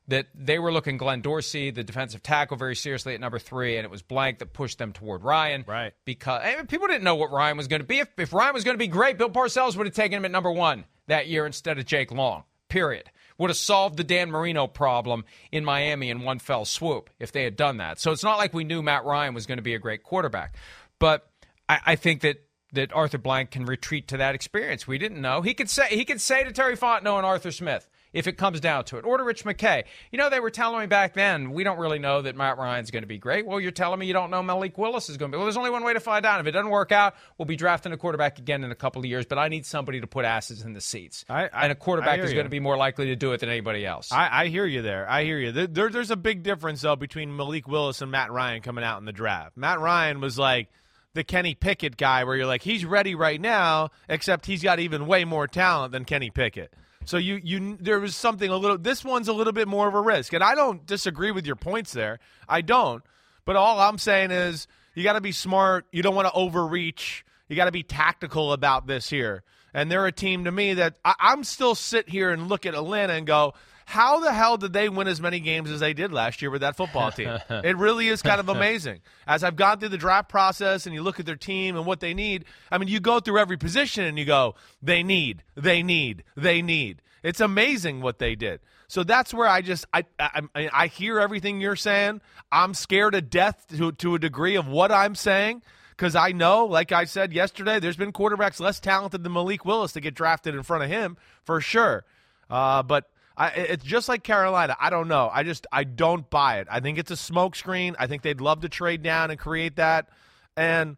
That they were looking Glenn Dorsey, the defensive tackle, very seriously at number three, and it was Blank that pushed them toward Ryan. Right. Because I mean, people didn't know what Ryan was going to be. If, if Ryan was going to be great, Bill Parcells would have taken him at number one that year instead of Jake Long. Period. Would have solved the Dan Marino problem in Miami in one fell swoop if they had done that. So it's not like we knew Matt Ryan was going to be a great quarterback. But I, I think that that Arthur Blank can retreat to that experience. We didn't know. He could say he could say to Terry Fontenot and Arthur Smith, if it comes down to it. Order Rich McKay. You know, they were telling me back then, we don't really know that Matt Ryan's going to be great. Well, you're telling me you don't know Malik Willis is going to be. Well, there's only one way to find out. If it doesn't work out, we'll be drafting a quarterback again in a couple of years, but I need somebody to put asses in the seats. I, I, and a quarterback is going to be more likely to do it than anybody else. I, I hear you there. I hear you. There, there's a big difference, though, between Malik Willis and Matt Ryan coming out in the draft. Matt Ryan was like the Kenny Pickett guy where you're like, he's ready right now, except he's got even way more talent than Kenny Pickett. So you you there was something a little. This one's a little bit more of a risk, and I don't disagree with your points there. I don't. But all I'm saying is you got to be smart. You don't want to overreach. You got to be tactical about this here. And they're a team to me that I, I'm still sit here and look at Atlanta and go, how the hell did they win as many games as they did last year with that football team? it really is kind of amazing. As I've gone through the draft process and you look at their team and what they need, I mean, you go through every position and you go, they need, they need, they need. It's amazing what they did. So that's where I just I I, I hear everything you're saying. I'm scared to death to to a degree of what I'm saying because I know, like I said yesterday, there's been quarterbacks less talented than Malik Willis to get drafted in front of him for sure. Uh, but I, it's just like Carolina. I don't know. I just I don't buy it. I think it's a smokescreen. I think they'd love to trade down and create that. And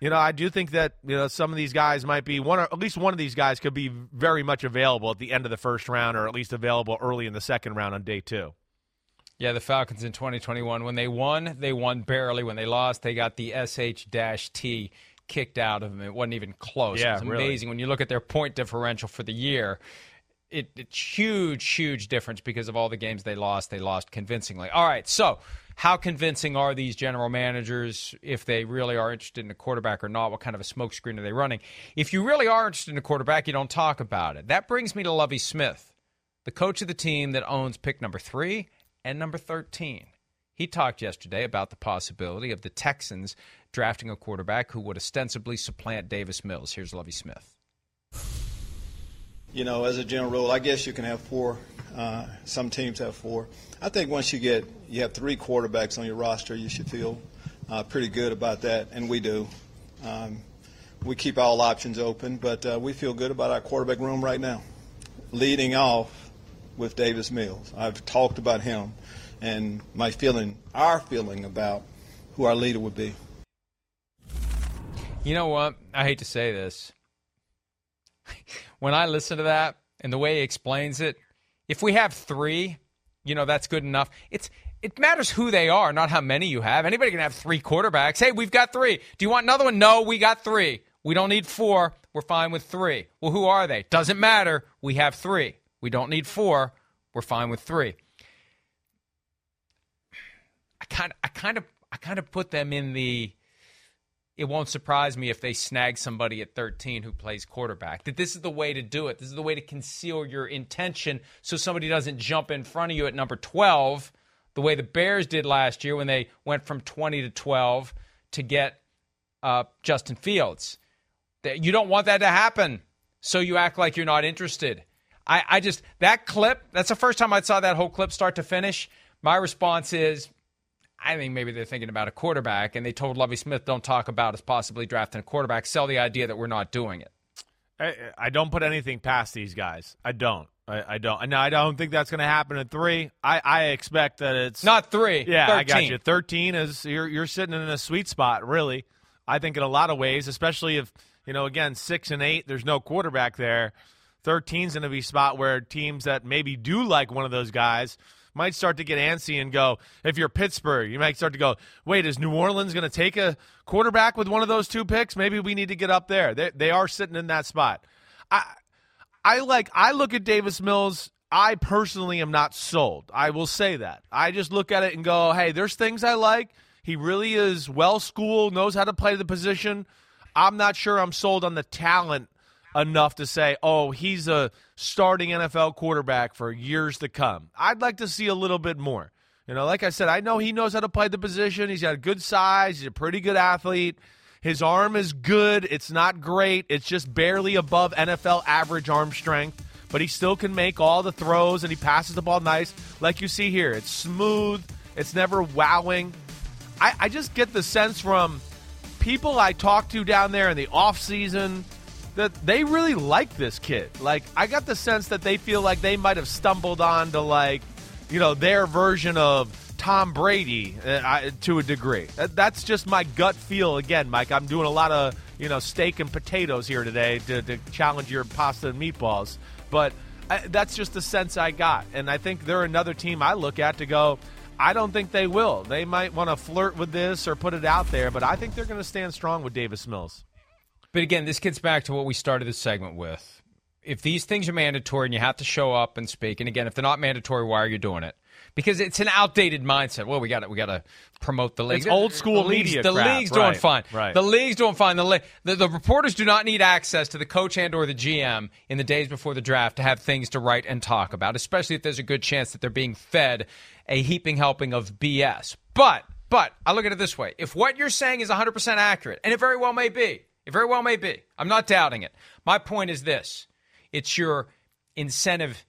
you know, I do think that you know some of these guys might be one or at least one of these guys could be very much available at the end of the first round, or at least available early in the second round on day two. Yeah, the Falcons in 2021 when they won, they won barely. When they lost, they got the SH-T kicked out of them. It wasn't even close. Yeah, it was really. amazing when you look at their point differential for the year it, it's huge, huge difference because of all the games they lost. They lost convincingly. All right, so how convincing are these general managers if they really are interested in a quarterback or not? What kind of a smokescreen are they running? If you really are interested in a quarterback, you don't talk about it. That brings me to Lovie Smith, the coach of the team that owns pick number three and number 13. He talked yesterday about the possibility of the Texans drafting a quarterback who would ostensibly supplant Davis Mills. Here's Lovie Smith you know, as a general rule, I guess you can have four. Uh, some teams have four. I think once you get you have three quarterbacks on your roster, you should feel uh, pretty good about that, and we do. Um, we keep all options open, but uh, we feel good about our quarterback room right now. Leading off with Davis Mills, I've talked about him and my feeling, our feeling about who our leader would be. You know what? I hate to say this when I listen to that and the way he explains it, if we have three, you know, that's good enough. It's it matters who they are, not how many you have. Anybody can have three quarterbacks. Hey, we've got three. Do you want another one? No, we got three. We don't need four. We're fine with three. Well, who are they? Doesn't matter. We have three. We don't need four. We're fine with three. I kind I kind of, I kind of put them in the it won't surprise me if they snag somebody at 13 who plays quarterback. That this is the way to do it. This is the way to conceal your intention so somebody doesn't jump in front of you at number 12, the way the Bears did last year when they went from 20 to 12 to get uh, Justin Fields. You don't want that to happen, so you act like you're not interested. I, I just, that clip, that's the first time I saw that whole clip start to finish. My response is, I think maybe they're thinking about a quarterback, and they told Lovie Smith, "Don't talk about us possibly drafting a quarterback. Sell the idea that we're not doing it." I, I don't put anything past these guys. I don't. I, I don't. No, I don't think that's going to happen at three. I, I expect that it's not three. Yeah, 13. I got you. Thirteen is you're you're sitting in a sweet spot, really. I think in a lot of ways, especially if you know, again, six and eight, there's no quarterback there. 13's going to be a spot where teams that maybe do like one of those guys might start to get antsy and go, if you're Pittsburgh, you might start to go, wait, is New Orleans going to take a quarterback with one of those two picks? Maybe we need to get up there. They, they are sitting in that spot. I, I like, I look at Davis Mills. I personally am not sold. I will say that. I just look at it and go, hey, there's things I like. He really is well schooled, knows how to play the position. I'm not sure I'm sold on the talent enough to say, oh, he's a starting NFL quarterback for years to come. I'd like to see a little bit more. You know, like I said, I know he knows how to play the position. He's got a good size. He's a pretty good athlete. His arm is good. It's not great. It's just barely above NFL average arm strength, but he still can make all the throws and he passes the ball nice. Like you see here, it's smooth. It's never wowing. I, I just get the sense from people I talk to down there in the off season that they really like this kid. Like I got the sense that they feel like they might have stumbled onto like, you know, their version of Tom Brady uh, to a degree. That, that's just my gut feel. Again, Mike, I'm doing a lot of you know steak and potatoes here today to, to challenge your pasta and meatballs, but I, that's just the sense I got. And I think they're another team I look at to go. I don't think they will. They might want to flirt with this or put it out there, but I think they're going to stand strong with Davis Mills. But again, this gets back to what we started this segment with. If these things are mandatory and you have to show up and speak, and again, if they're not mandatory, why are you doing it? Because it's an outdated mindset. Well, we got to we got to promote the league. It's old school the league's, media. The crap. league's doing fine. Right. The league's doing fine. The, the the reporters do not need access to the coach and or the GM in the days before the draft to have things to write and talk about, especially if there's a good chance that they're being fed a heaping helping of BS. But but I look at it this way: if what you're saying is 100 percent accurate, and it very well may be, it very well may be. I'm not doubting it. My point is this it's your incentive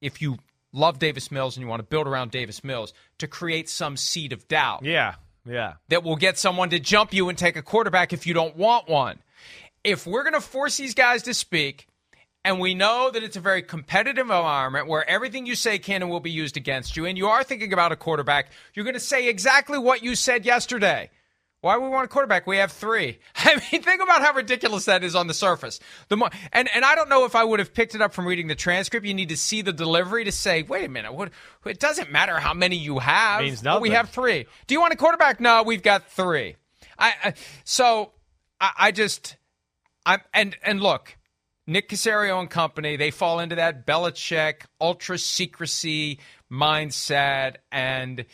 if you love Davis Mills and you want to build around Davis Mills to create some seed of doubt. Yeah, yeah. That will get someone to jump you and take a quarterback if you don't want one. If we're going to force these guys to speak, and we know that it's a very competitive environment where everything you say can and will be used against you, and you are thinking about a quarterback, you're going to say exactly what you said yesterday. Why we want a quarterback? We have three. I mean, think about how ridiculous that is on the surface. The more, and and I don't know if I would have picked it up from reading the transcript. You need to see the delivery to say, wait a minute, what? It doesn't matter how many you have. Means Well, we have three. Do you want a quarterback? No, we've got three. I, I so I, I just I'm and and look, Nick Caserio and company, they fall into that Belichick ultra secrecy mindset and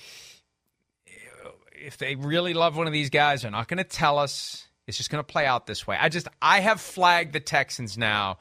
if they really love one of these guys, they're not going to tell us. It's just going to play out this way. I just I have flagged the Texans now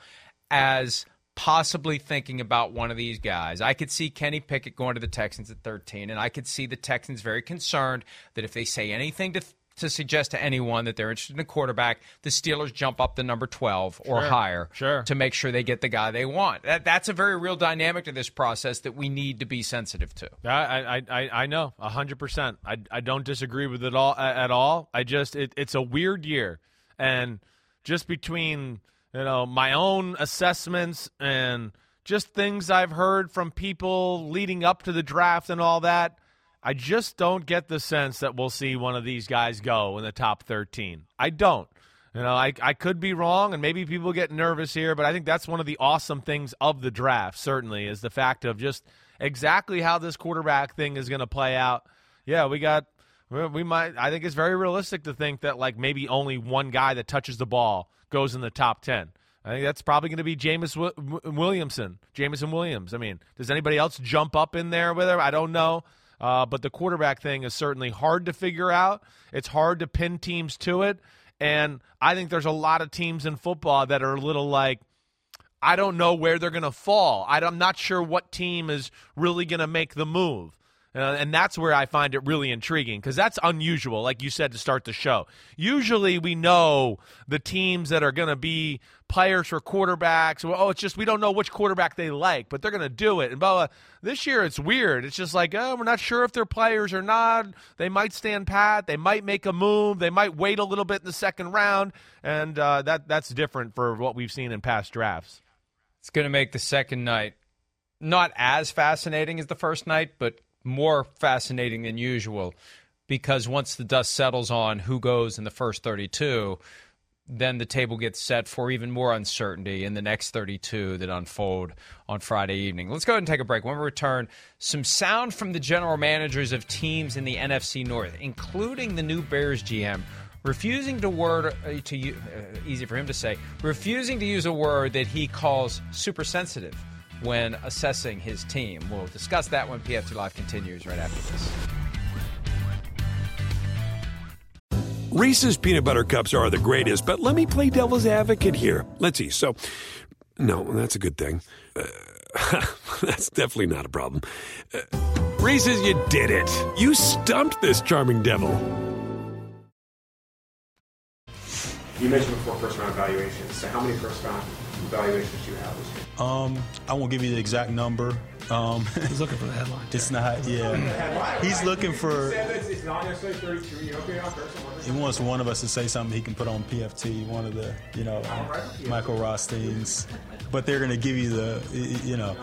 as possibly thinking about one of these guys. I could see Kenny Pickett going to the Texans at 13 and I could see the Texans very concerned that if they say anything to to suggest to anyone that they're interested in a quarterback, the Steelers jump up to number 12 or Sure. higher Sure. to make sure they get the guy they want. That, that's a very real dynamic to this process that we need to be sensitive to. I I I, I know a hundred percent. I I don't disagree with it all at all. I just it, it's a weird year, and just between you know my own assessments and just things I've heard from people leading up to the draft and all that. I just don't get the sense that we'll see one of these guys go in the top 13. I don't. You know, I, I could be wrong, and maybe people get nervous here, but I think that's one of the awesome things of the draft, certainly, is the fact of just exactly how this quarterback thing is going to play out. Yeah, we got, we might, I think it's very realistic to think that, like, maybe only one guy that touches the ball goes in the top 10. I think that's probably going to be Jameis Wi- Wi- Williamson, Jameson Williams. I mean, does anybody else jump up in there with him? I don't know. Uh, but the quarterback thing is certainly hard to figure out. It's hard to pin teams to it. And I think there's a lot of teams in football that are a little like, I don't know where they're going to fall. I'm not sure what team is really going to make the move. Uh, and that's where I find it really intriguing because that's unusual, like you said to start the show. Usually we know the teams that are going to be players for quarterbacks. Well, oh, it's just we don't know which quarterback they like, but they're going to do it. And blah, blah. This year it's weird. It's just like, oh, we're not sure if they're players or not. They might stand pat. They might make a move. They might wait a little bit in the second round. And uh, that that's different for what we've seen in past drafts. It's going to make the second night not as fascinating as the first night, but more fascinating than usual because once the dust settles on who goes in the first 32, then the table gets set for even more uncertainty in the next 32 that unfold on Friday evening. Let's go ahead and take a break. When we return, some sound from the general managers of teams in the NFC North, including the new Bears GM, refusing to word uh, to uh, easy for him to say, refusing to use a word that he calls super sensitive when assessing his team. We'll discuss that when PFT Live continues right after this. Reese's peanut butter cups are the greatest, but let me play devil's advocate here. Let's see. So, no, that's a good thing. Uh, that's definitely not a problem. Uh, Reese's, you did it. You stumped this charming devil. You mentioned before first round evaluations. So, how many first round evaluations do you have this year? Um, I won't give you the exact number. Um, He's looking for the headline. it's not, yeah. He's looking for. It's not necessarily 32. Okay on first He wants one of us to say something he can put on PFT, one of the, you know, Michael Rothstein's. But they're going to give you the, y- y- you know.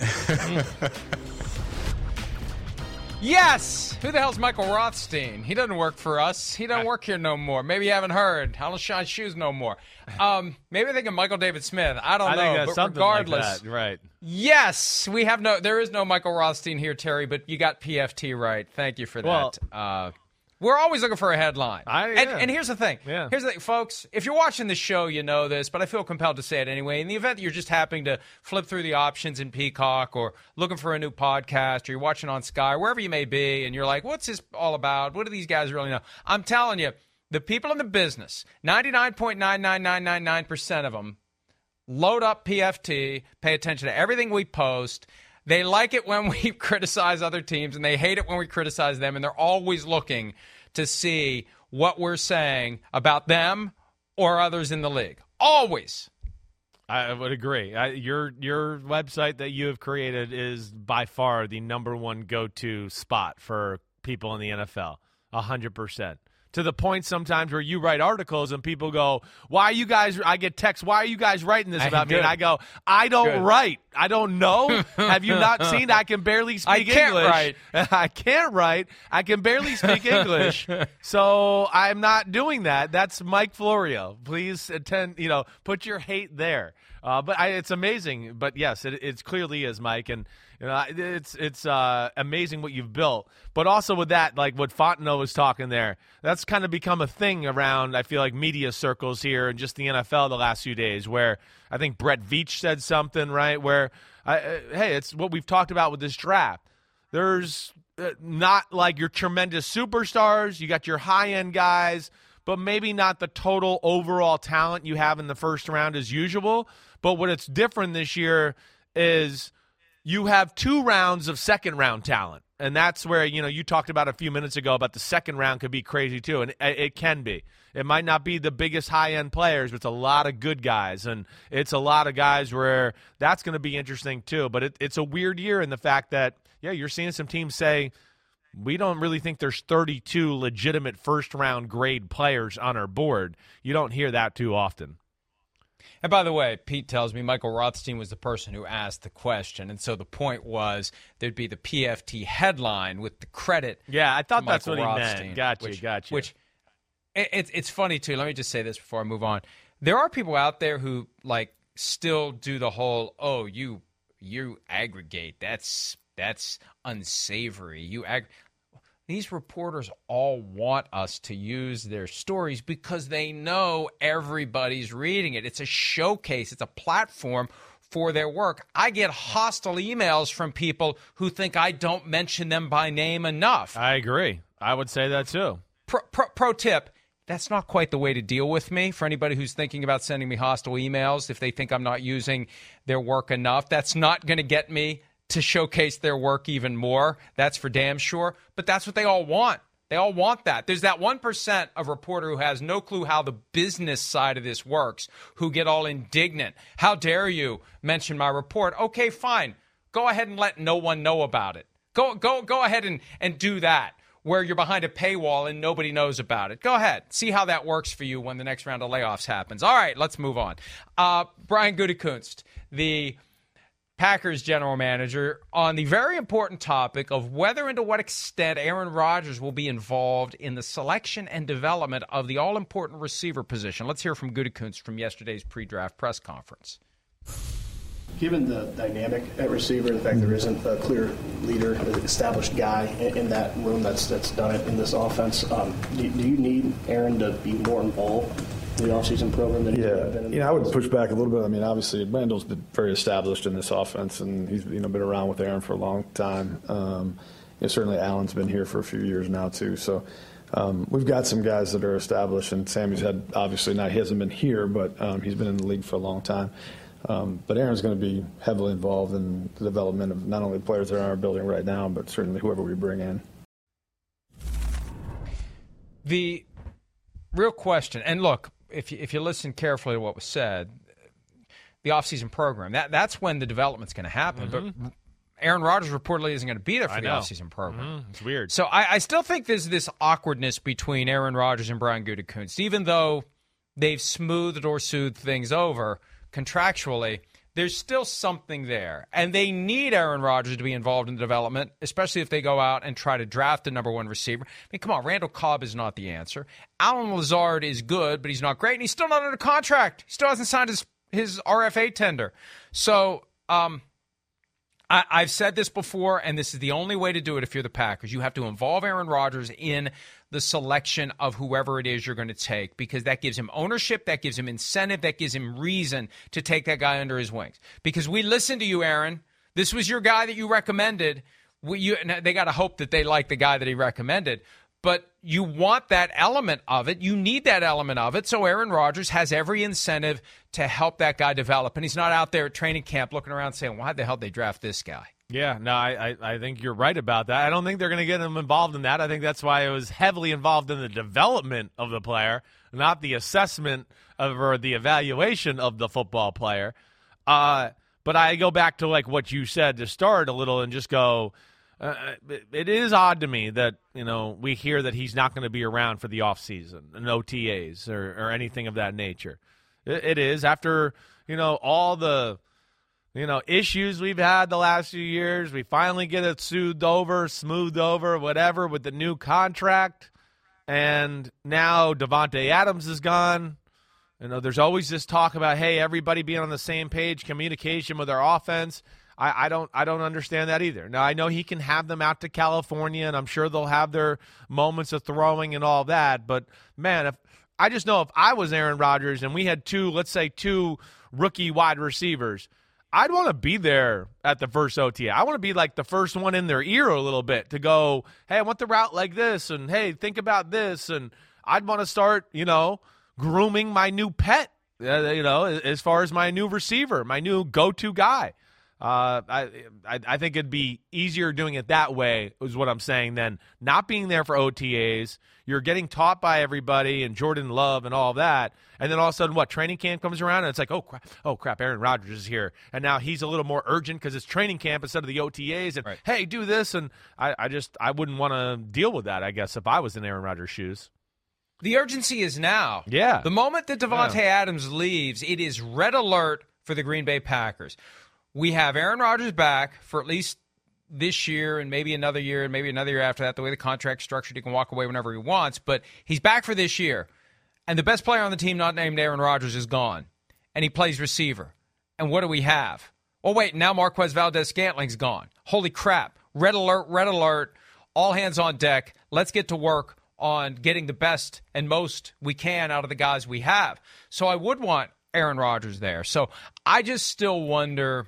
Yes! Who the hell's Michael Rothstein? He doesn't work for us. He doesn't work here no more. Maybe you haven't heard. I don't shine shoes no more. Um, maybe I think of Michael David Smith. I don't I know. but like regardless, that, right? Yes, we have no. There is no Michael Rothstein here, Terry. But you got PFT right. Thank you for that. Well- uh, we're always looking for a headline. I- and, and here's the thing. Yeah. Here's the thing, folks. If you're watching the show, you know this, but I feel compelled to say it anyway. In the event that you're just happening to flip through the options in Peacock or looking for a new podcast or you're watching on Sky, wherever you may be, and you're like, what's this all about? What do these guys really know? I'm telling you, the people in the business, 99.99999% of them, load up PFT, pay attention to everything we post. They like it when we criticize other teams, and they hate it when we criticize them, and they're always looking to see what we're saying about them or others in the league. Always. I would agree. I, your your website that you have created is by far the number one go to spot for people in the NFL. Hundred percent. To the point sometimes where you write articles and people go, "Why are you guys?" I get texts, "Why are you guys writing this about me?" And I go, "I don't Good. write. I don't know. Have you not seen? I can barely speak I can't English. write. I can't write. I can barely speak English. So I'm not doing that. That's Mike Florio. Please attend. You know, put your hate there. Uh, but I, it's amazing. But yes, it, it clearly is, Mike, and you know, it's it's uh, amazing what you've built. But also with that, like what Fontenot was talking there, that's kind of become a thing around. I feel like media circles here and just the NFL the last few days, where I think Brett Veach said something right, where I, uh, hey, it's what we've talked about with this draft. There's uh, not like your tremendous superstars. You got your high end guys, but maybe not the total overall talent you have in the first round as usual. But what it's different this year is you have two rounds of second round talent. And that's where, you know, you talked about a few minutes ago about the second round could be crazy too. And it, can be. It might not be the biggest high end players, but it's a lot of good guys. And it's a lot of guys where that's going to be interesting too. But it, it's a weird year in the fact that, yeah, you're seeing some teams say, we don't really think there's 32 legitimate first round grade players on our board. You don't hear that too often. And by the way, Pete tells me Michael Rothstein was the person who asked the question, and so the point was there'd be the PFT headline with the credit. Yeah, I thought that's what he Rothstein, meant. Gotcha, which, gotcha. Which it, it's it's funny too. Let me just say this before I move on. There are people out there who like still do the whole oh you you aggregate that's that's unsavory. You ag. These reporters all want us to use their stories because they know everybody's reading it. It's a showcase, it's a platform for their work. I get hostile emails from people who think I don't mention them by name enough. I agree. I would say that too. Pro, pro, pro tip that's not quite the way to deal with me. For anybody who's thinking about sending me hostile emails, if they think I'm not using their work enough, that's not going to get me to showcase their work even more. That's for damn sure. But that's what they all want. They all want that. There's that 1% of reporter who has no clue how the business side of this works, who get all indignant. How dare you mention my report? Okay, fine. Go ahead and let no one know about it. Go go go ahead and, and do that where you're behind a paywall and nobody knows about it. Go ahead. See how that works for you when the next round of layoffs happens. All right, let's move on. Uh, Brian Gutekunst, the Packers general manager, on the very important topic of whether and to what extent Aaron Rodgers will be involved in the selection and development of the all important receiver position. Let's hear from Gutekunst from yesterday's pre draft press conference. Given the dynamic at receiver, the fact there isn't a clear leader, established guy in, that room that's that's done it in this offense, um, do, do you need Aaron to be more involved in the offseason program than he's Yeah, been? in you know, I would push back a little bit. I mean, obviously, Randall's been very established in this offense, and he's you know been around with Aaron for a long time. Um, you know, certainly, Allen's been here for a few years now too. So, um, we've got some guys that are established, and Sammy's had obviously not he hasn't been here, but um, he's been in the league for a long time. Um, but Aaron's going to be heavily involved in the development of not only the players that are in our building right now, but certainly whoever we bring in. The real question, and look, if you, if you listen carefully to what was said, the offseason program, that, that's when the development's going to happen. Mm-hmm. But Aaron Rodgers reportedly isn't going to be there for I the know. offseason program. Mhm. It's weird. So I, I still think there's this awkwardness between Aaron Rodgers and Brian Gutekunst, even though they've smoothed or soothed things over contractually. There's still something there, and they need Aaron Rodgers to be involved in the development, especially if they go out and try to draft a number one receiver. I mean, come on, Randall Cobb is not the answer. Allen Lazard is good, but he's not great, and he's still not under contract. He still hasn't signed his his RFA tender. So, um, I, I've said this before, and this is the only way to do it if you're the Packers. You have to involve Aaron Rodgers in the selection of whoever it is you're going to take because that gives him ownership, that gives him incentive, that gives him reason to take that guy under his wings. Because we listened to you, Aaron. This was your guy that you recommended. We, you, they got to hope that they like the guy that he recommended. But you want that element of it. You need that element of it. So Aaron Rodgers has every incentive to help that guy develop. And he's not out there at training camp looking around saying, why the hell did they draft this guy? Yeah, no, I, I, think you're right about that. I don't think they're going to get him involved in that. I think that's why it was heavily involved in the development of the player, not the assessment of or the evaluation of the football player. Uh, but I go back to like what you said to start a little and just go. Uh, it- it is odd to me that you know we hear that he's not going to be around for the offseason and OTAs or, or anything of that nature. It, it is after you know all the you know issues we've had the last few years. We finally get it soothed over, smoothed over, whatever with the new contract, and now Davante Adams is gone. You know, there's always this talk about hey, everybody being on the same page, communication with our offense. I, I don't I don't understand that either. Now I know he can have them out to California, and I'm sure they'll have their moments of throwing and all that. But man, if I just know if I was Aaron Rodgers and we had two, let's say two rookie wide receivers, I'd want to be there at the first OTA. I want to be like the first one in their ear a little bit to go, hey, I want the route like this, and hey, think about this, and I'd want to start, you know, grooming my new pet, uh, you know, as far as my new receiver, my new go-to guy. Uh, I, I I think it'd be easier doing it that way, is what I'm saying, than not being there for OTAs. You're getting taught by everybody and Jordan Love and all that, and then all of a sudden, what training camp comes around and it's like, oh crap, oh crap, Aaron Rodgers is here, and now he's a little more urgent because it's training camp instead of the OTAs, and hey, do this, and I, I just I wouldn't want to deal with that. I guess if I was in Aaron Rodgers' shoes. The urgency is now. Yeah. The moment that Davante Yeah. Adams leaves, it is red alert for the Green Bay Packers. We have Aaron Rodgers back for at least this year and maybe another year and maybe another year after that. The way the contract's structured, he can walk away whenever he wants, but he's back for this year. And the best player on the team, not named Aaron Rodgers, is gone. And he plays receiver. And what do we have? Oh, wait, now Marquez Valdes-Scantling's gone. Holy crap. Red alert, red alert. All hands on deck. Let's get to work on getting the best and most we can out of the guys we have. So I would want Aaron Rodgers there. So I just still wonder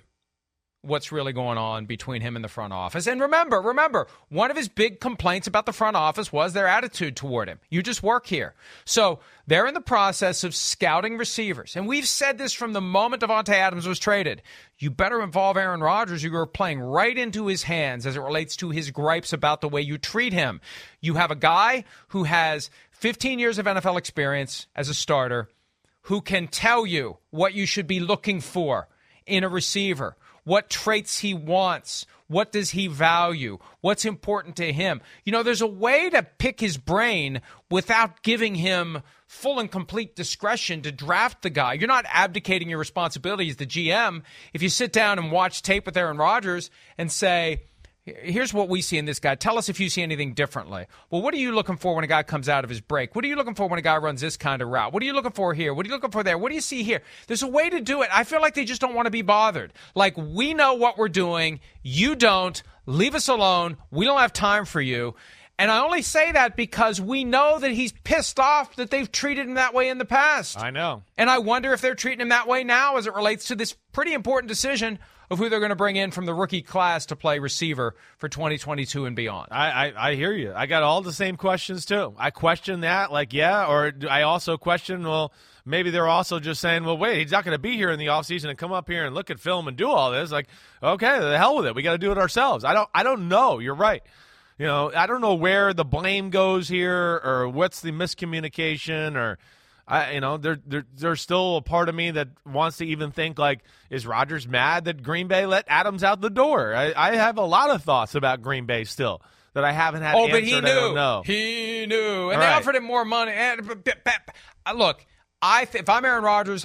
what's really going on between him and the front office. And remember, remember, one of his big complaints about the front office was their attitude toward him. You just work here. So they're in the process of scouting receivers. And we've said this from the moment Davante Adams was traded. You better involve Aaron Rodgers. You are playing right into his hands as it relates to his gripes about the way you treat him. You have a guy who has 15 years of NFL experience as a starter who can tell you what you should be looking for in a receiver, what traits he wants, what does he value, what's important to him. You know, there's a way to pick his brain without giving him full and complete discretion to draft the guy. You're not abdicating your responsibility as the GM if you sit down and watch tape with Aaron Rodgers and say, Here's what we see in this guy. Tell us if you see anything differently. Well, what are you looking for when a guy comes out of his break? What are you looking for when a guy runs this kind of route? What are you looking for here? What are you looking for there? What do you see here? There's a way to do it. I feel like they just don't want to be bothered. Like, we know what we're doing. You don't. Leave us alone. We don't have time for you. And I only say that because we know that he's pissed off that they've treated him that way in the past. I know. And I wonder if they're treating him that way now as it relates to this pretty important decision of who they're going to bring in from the rookie class to play receiver for 2022 and beyond. I, I, I hear you. I got all the same questions too. I question that, like, yeah, or I also question, well, maybe they're also just saying, well, wait, he's not going to be here in the offseason and come up here and look at film and do all this. Like, okay, the hell with it. We got to do it ourselves. I don't, I don't know. You're right. You know, I don't know where the blame goes here or what's the miscommunication or I, you know, there, there, there's still a part of me that wants to even think like, is Rodgers mad that Green Bay let Adams out the door? I, I have a lot of thoughts about Green Bay still that I haven't had. Oh, but he answered. I don't knew. know. He knew, and All they right. offered him more money. And but- but- but- look, I th- if I'm Aaron Rodgers,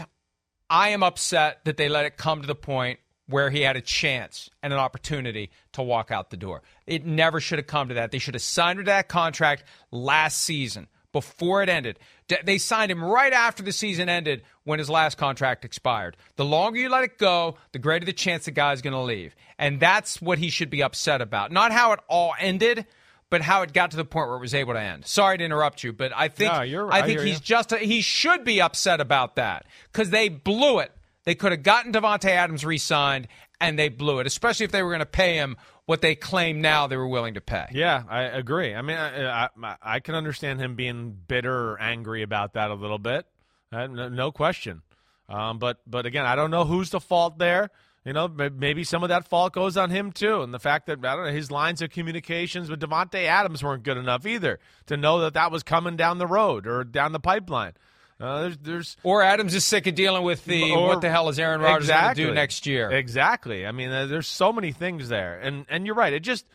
I am upset that they let it come to the point where he had a chance and an opportunity to walk out the door. It never should have come to that. They should have signed to that contract last season before it ended. They signed him right after the season ended when his last contract expired. The longer you let it go, the greater the chance the guy's going to leave. And that's what he should be upset about. Not how it all ended, but how it got to the point where it was able to end. Sorry to interrupt you, but I think No, I think he's you. just he should be upset about that because they blew it. They could have gotten Davante Adams re-signed, and they blew it. Especially if they were going to pay him what they claim now they were willing to pay. Yeah, I agree. I mean, I, I, I can understand him being bitter or angry about that a little bit. Uh, no, no question. Um, but but again, I don't know who's the fault there. You know, maybe some of that fault goes on him too, and the fact that I don't know his lines of communications with Davante Adams weren't good enough either to know that that was coming down the road or down the pipeline. Uh, there's, there's Or Adams is sick of dealing with the or- what the hell is Aaron Rodgers going to do next year? Exactly. I mean, uh, there's so many things there, and and you're right. It just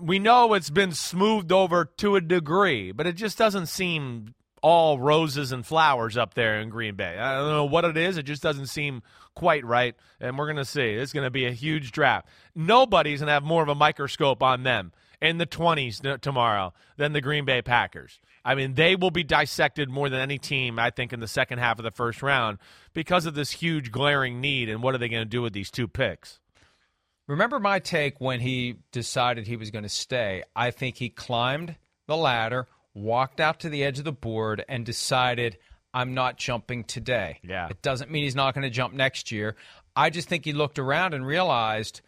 we know it's been smoothed over to a degree, but it just doesn't seem all roses and flowers up there in Green Bay. I don't know what it is. It just doesn't seem quite right, and we're gonna see. It's gonna be a huge draft. Nobody's gonna have more of a microscope on them in the 20s tomorrow than the Green Bay Packers. I mean, they will be dissected more than any team, I think, in the second half of the first round because of this huge glaring need. And what are they going to do with these two picks? Remember my take when he decided he was going to stay? I think he climbed the ladder, walked out to the edge of the board, and decided, I'm not jumping today. Yeah. It doesn't mean he's not going to jump next year. I just think he looked around and realized,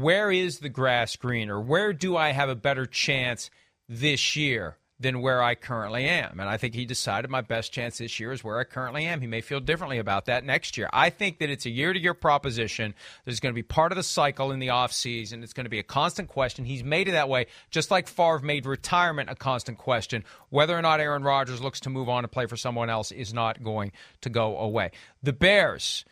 where is the grass greener? Where do I have a better chance this year? Than where I currently am. And I think he decided my best chance this year is where I currently am. He may feel differently about that next year. I think that it's a year to year proposition. There's going to be part of the cycle in the offseason. It's going to be a constant question. He's made it that way, just like Favre made retirement a constant question. Whether or not Aaron Rodgers looks to move on to play for someone else is not going to go away. The Bears.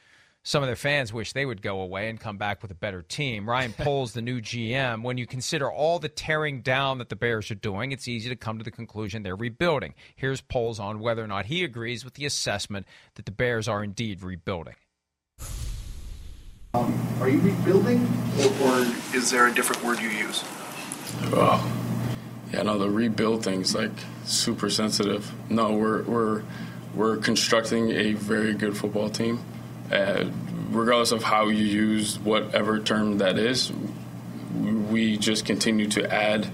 Some of their fans wish they would go away and come back with a better team. Ryan Poles, the new GM, when you consider all the tearing down that the Bears are doing, it's easy to come to the conclusion they're rebuilding. Here's Poles on whether or not he agrees with the assessment that the Bears are indeed rebuilding. Um, are you rebuilding, or, or is there a different word you use? Well, yeah, no, the rebuild thing's like super sensitive. No, we're we're we're constructing a very good football team. Uh, regardless of how you use whatever term that is, we just continue to add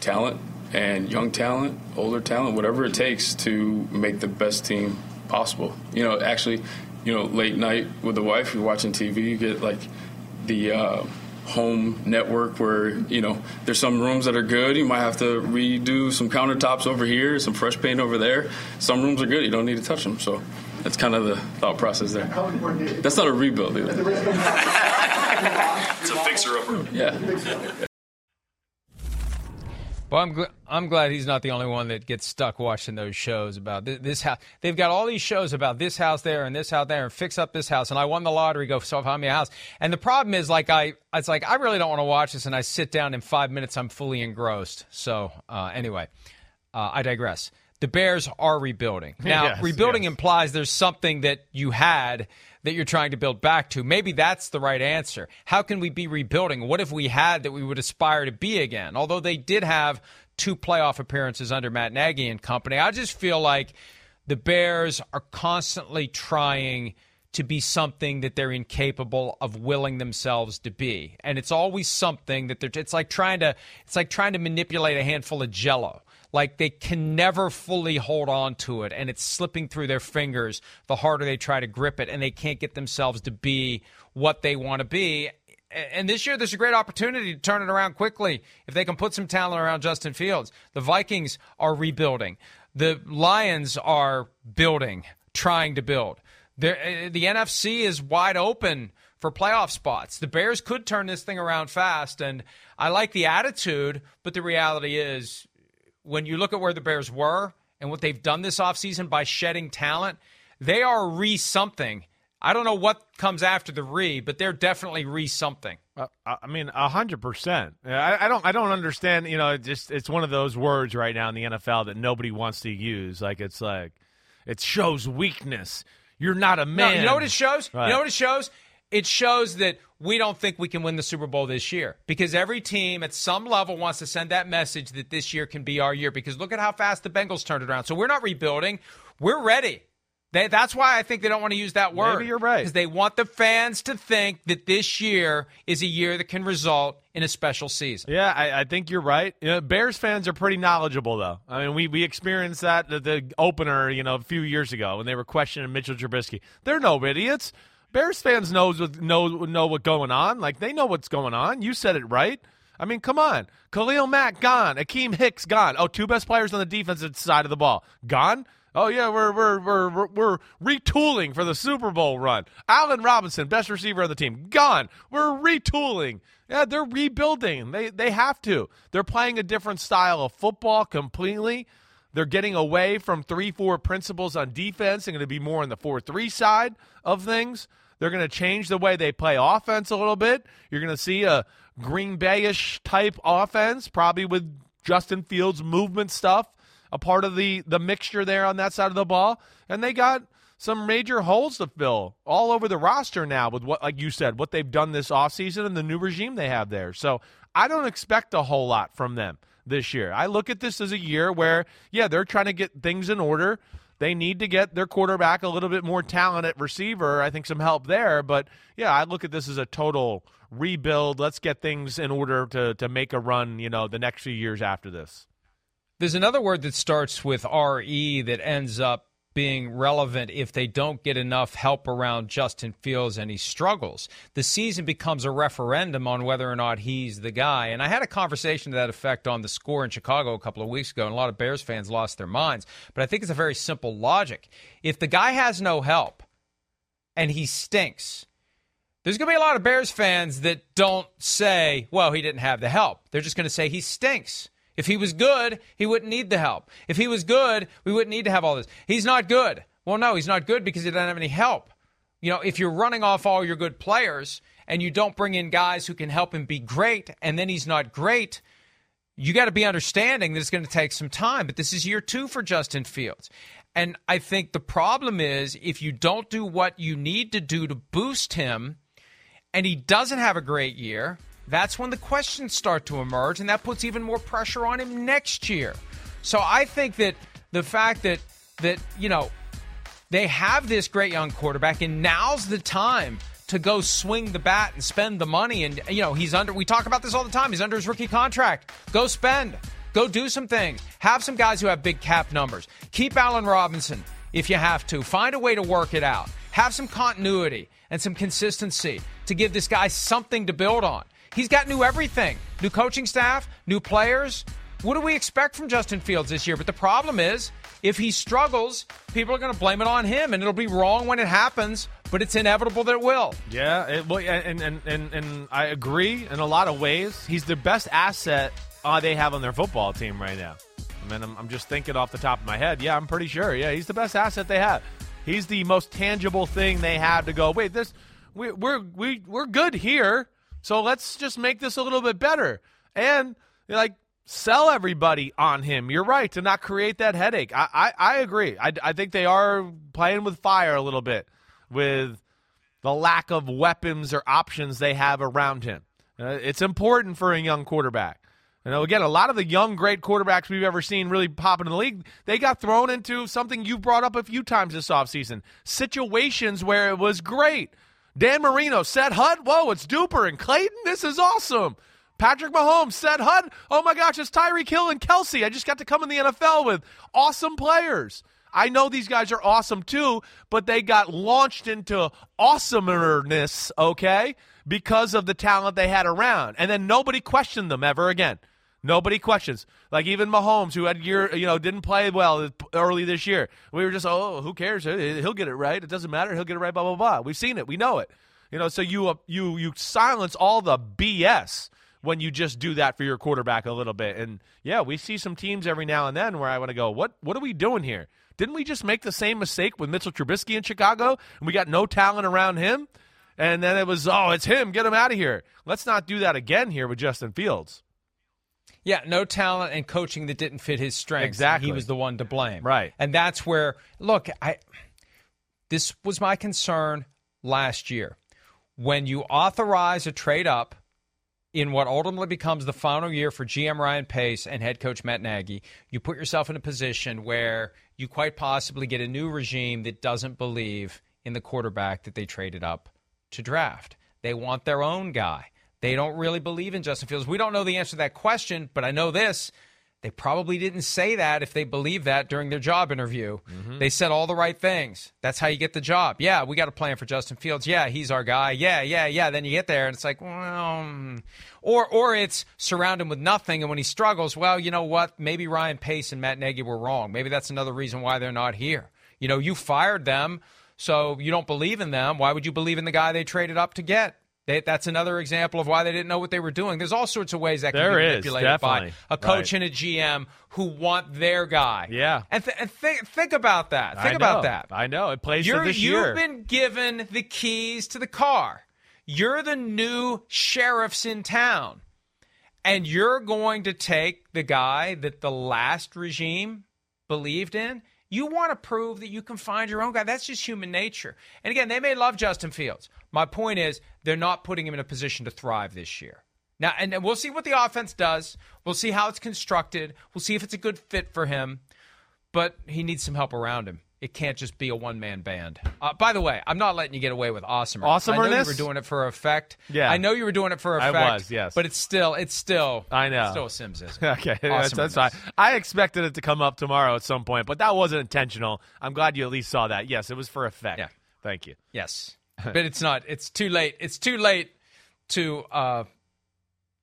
talent and young talent, older talent, whatever it takes to make the best team possible. You know, actually, you know, late night with the wife, you're watching TV, you get like the uh, home network where you know there's some rooms that are good. You might have to redo some countertops over here, some fresh paint over there. Some rooms are good. You don't need to touch them. So that's kind of the thought process there. That's not a rebuild either. It's a fixer-upper. Yeah. Well, I'm gl- I'm glad he's not the only one that gets stuck watching those shows about this, this house. They've got all these shows about this house there and this house there and fix up this house. And I won the lottery. Go so find me a house. And the problem is, like I, it's like I really don't want to watch this. And I sit down in five minutes, I'm fully engrossed. So uh, anyway, uh, I digress. The Bears are rebuilding now. Yes, rebuilding implies there's something that you had that you're trying to build back to. Maybe that's the right answer. How can we be rebuilding? What if we had that we would aspire to be again? Although they did have two playoff appearances under Matt Nagy and company, I just feel like the Bears are constantly trying to be something that they're incapable of willing themselves to be. And it's always something that they're it's like trying to it's like trying to manipulate a handful of jello. Like they can never fully hold on to it and it's slipping through their fingers the harder they try to grip it and they can't get themselves to be what they want to be. And this year, there's a great opportunity to turn it around quickly if they can put some talent around Justin Fields. The Vikings are rebuilding. The Lions are building, trying to build. The, uh, the NFC is wide open for playoff spots. The Bears could turn this thing around fast, and I like the attitude, but the reality is when you look at where the Bears were and what they've done this offseason by shedding talent, they are re something. I don't know what comes after the re, but they're definitely re something. Uh, I mean, a hundred percent. I don't. I don't understand. You know, it just it's one of those words right now in the NFL that nobody wants to use. Like it's like it shows weakness. You're not a man. No, you know what it shows? Right. You know what it shows? It shows that we don't think we can win the Super Bowl this year because every team at some level wants to send that message that this year can be our year. Because look at how fast the Bengals turned it around. So we're not rebuilding. We're ready. They, that's why I think they don't want to use that word. Maybe you're right. Because they want the fans to think that this year is a year that can result in a special season. Yeah, I, I think you're right. You know, Bears fans are pretty knowledgeable, though. I mean, we, we experienced that the, the opener, you know, a few years ago when they were questioning Mitchell Trubisky. They're no idiots. Bears fans knows know know what's going on. Like they know what's going on. You said it right. I mean, come on. Khalil Mack gone. Akiem Hicks gone. Oh, two best players on the defensive side of the ball gone. Oh yeah, we're we're we're we're retooling for the Super Bowl run. Allen Robinson, best receiver on the team, gone. We're retooling. Yeah, they're rebuilding. They they have to. They're playing a different style of football completely. They're getting away from three four principles on defense and going to be more on the four three side of things. They're going to change the way they play offense a little bit. You're going to see a Green Bayish type offense, probably with Justin Fields movement stuff a part of the the mixture there on that side of the ball, and they got some major holes to fill all over the roster now with what like you said, what they've done this offseason and the new regime they have there. So, I don't expect a whole lot from them this year. I look at this as a year where yeah, they're trying to get things in order. They need to get their quarterback a little bit more talent at receiver. I think some help there, but yeah, I look at this as a total rebuild. Let's get things in order to to make a run, you know, the next few years after this. There's another word that starts with RE that ends up being relevant if they don't get enough help around Justin Fields and he struggles. The season becomes a referendum on whether or not he's the guy. And I had a conversation to that effect on the score in Chicago a couple of weeks ago, and a lot of Bears fans lost their minds. But I think it's a very simple logic. If the guy has no help and he stinks, there's going to be a lot of Bears fans that don't say, well, he didn't have the help. They're just going to say he stinks. If he was good, he wouldn't need the help. If he was good, we wouldn't need to have all this. He's not good. Well, no, he's not good because he doesn't have any help. You know, if you're running off all your good players and you don't bring in guys who can help him be great, and then he's not great, you got to be understanding that it's going to take some time. But this is year two for Justin Fields. And I think the problem is if you don't do what you need to do to boost him and he doesn't have a great year, that's when the questions start to emerge, and that puts even more pressure on him next year. So I think that the fact that that you know they have this great young quarterback, and now's the time to go swing the bat and spend the money. And you know he's under. We talk about this all the time. He's under his rookie contract. Go spend. Go do some things. Have some guys who have big cap numbers. Keep Allen Robinson if you have to. Find a way to work it out. Have some continuity and some consistency to give this guy something to build on. He's got new everything new coaching staff, new players. What do we expect from Justin Fields this year? But the problem is, if he struggles, people are going to blame it on him, and it'll be wrong when it happens, but it's inevitable that it will. Yeah, it, well, and, and, and, and I agree in a lot of ways. He's the best asset uh, they have on their football team right now. Mean, I'm, I'm just thinking off the top of my head. Yeah, I'm pretty sure. Yeah, he's the best asset they have. He's the most tangible thing they have to go. Wait, this we, we're we, we're good here. So let's just make this a little bit better and like sell everybody on him. You're right to not create that headache. I I, I agree. I, I think they are playing with fire a little bit with the lack of weapons or options they have around him. Uh, it's important for a young quarterback. You know, again, a lot of the young, great quarterbacks we've ever seen really pop in the league, they got thrown into something you've brought up a few times this offseason situations where it was great. Dan Marino, said, Hunt, whoa, it's Duper and Clayton. This is awesome. Patrick Mahomes said, "Hud, oh my gosh, it's Tyreek Hill and Kelce. I just got to come in the NFL with awesome players." I know these guys are awesome too, but they got launched into awesomerness, okay, because of the talent they had around, and then nobody questioned them ever again. Nobody questions. Like even Mahomes, who had year, you know, didn't play well early this year. We were just, oh, who cares? He'll get it right. It doesn't matter. He'll get it right. Blah blah blah. We've seen it. We know it. You know, so you uh, you you silence all the BS when you just do that for your quarterback a little bit. And yeah, we see some teams every now and then where I want to go, what what are we doing here? Didn't we just make the same mistake with Mitchell Trubisky in Chicago and we got no talent around him? And then it was, oh, it's him. Get him out of here. Let's not do that again here with Justin Fields. Yeah, no talent and coaching that didn't fit his strengths. Exactly. He was the one to blame. Right. And that's where look, I this was my concern last year. When you authorize a trade up in what ultimately becomes the final year for GM Ryan Pace and head coach Matt Nagy, you put yourself in a position where you quite possibly get a new regime that doesn't believe in the quarterback that they traded up to draft. They want their own guy. They don't really believe in Justin Fields. We don't know the answer to that question, but I know this. They probably didn't say that if they believed that during their job interview. Mm-hmm. They said all the right things. That's how you get the job. Yeah, we got a plan for Justin Fields. Yeah, he's our guy. Yeah, yeah, yeah. Then you get there and it's like, well, hmm. or or it's surround him with nothing, and when he struggles, well, you know what? Maybe Ryan Pace and Matt Nagy were wrong. Maybe that's another reason why they're not here. You know, you fired them, so you don't believe in them. Why would you believe in the guy they traded up to get? They, that's another example of why they didn't know what they were doing. There's all sorts of ways that can there be manipulated is, by a coach right. and a GM who want their guy. Yeah, and, th- and th- think about that. Think I about know. that. I know it plays You're, this you've year. been given the keys to the car. You're the new sheriffs in town, and you're going to take the guy that the last regime believed in you want to prove that you can find your own guy. That's just human nature. And again, they may love Justin Fields. My point is, they're not putting him in a position to thrive this year. Now, and we'll see what the offense does. We'll see how it's constructed. We'll see if it's a good fit for him. But he needs some help around him. It can't just be a one man band. Uh, by the way, I'm not letting you get away with awesomer. Awesomerness? I know you were doing it for effect. Yeah. I know you were doing it for effect. I was, yes. But it's still, it's still, I know. still a Simmsism. okay, that's, that's fine. I expected it to come up tomorrow at some point, but that wasn't intentional. I'm glad you at least saw that. Yes, it was for effect. Yeah. Thank you. Yes, but it's not. It's too late. It's too late to uh,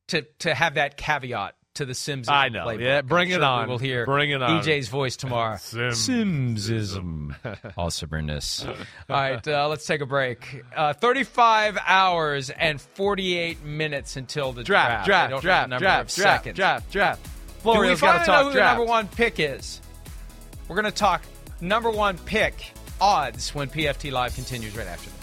to to have that caveat to the Simms. I know. Playbook. Yeah, bring I'm it sure on. We will hear Bring it on. DJ's voice tomorrow. Sim- Simmsism. Awesomeness. All right, uh, let's take a break. Uh, 35 hours and 48 minutes until the Draft, draft. Draft, draft, draft, draft, draft, draft. We Florio's got to talk know who the draft. number one pick is? We're going to talk number one pick odds when PFT Live continues right after this.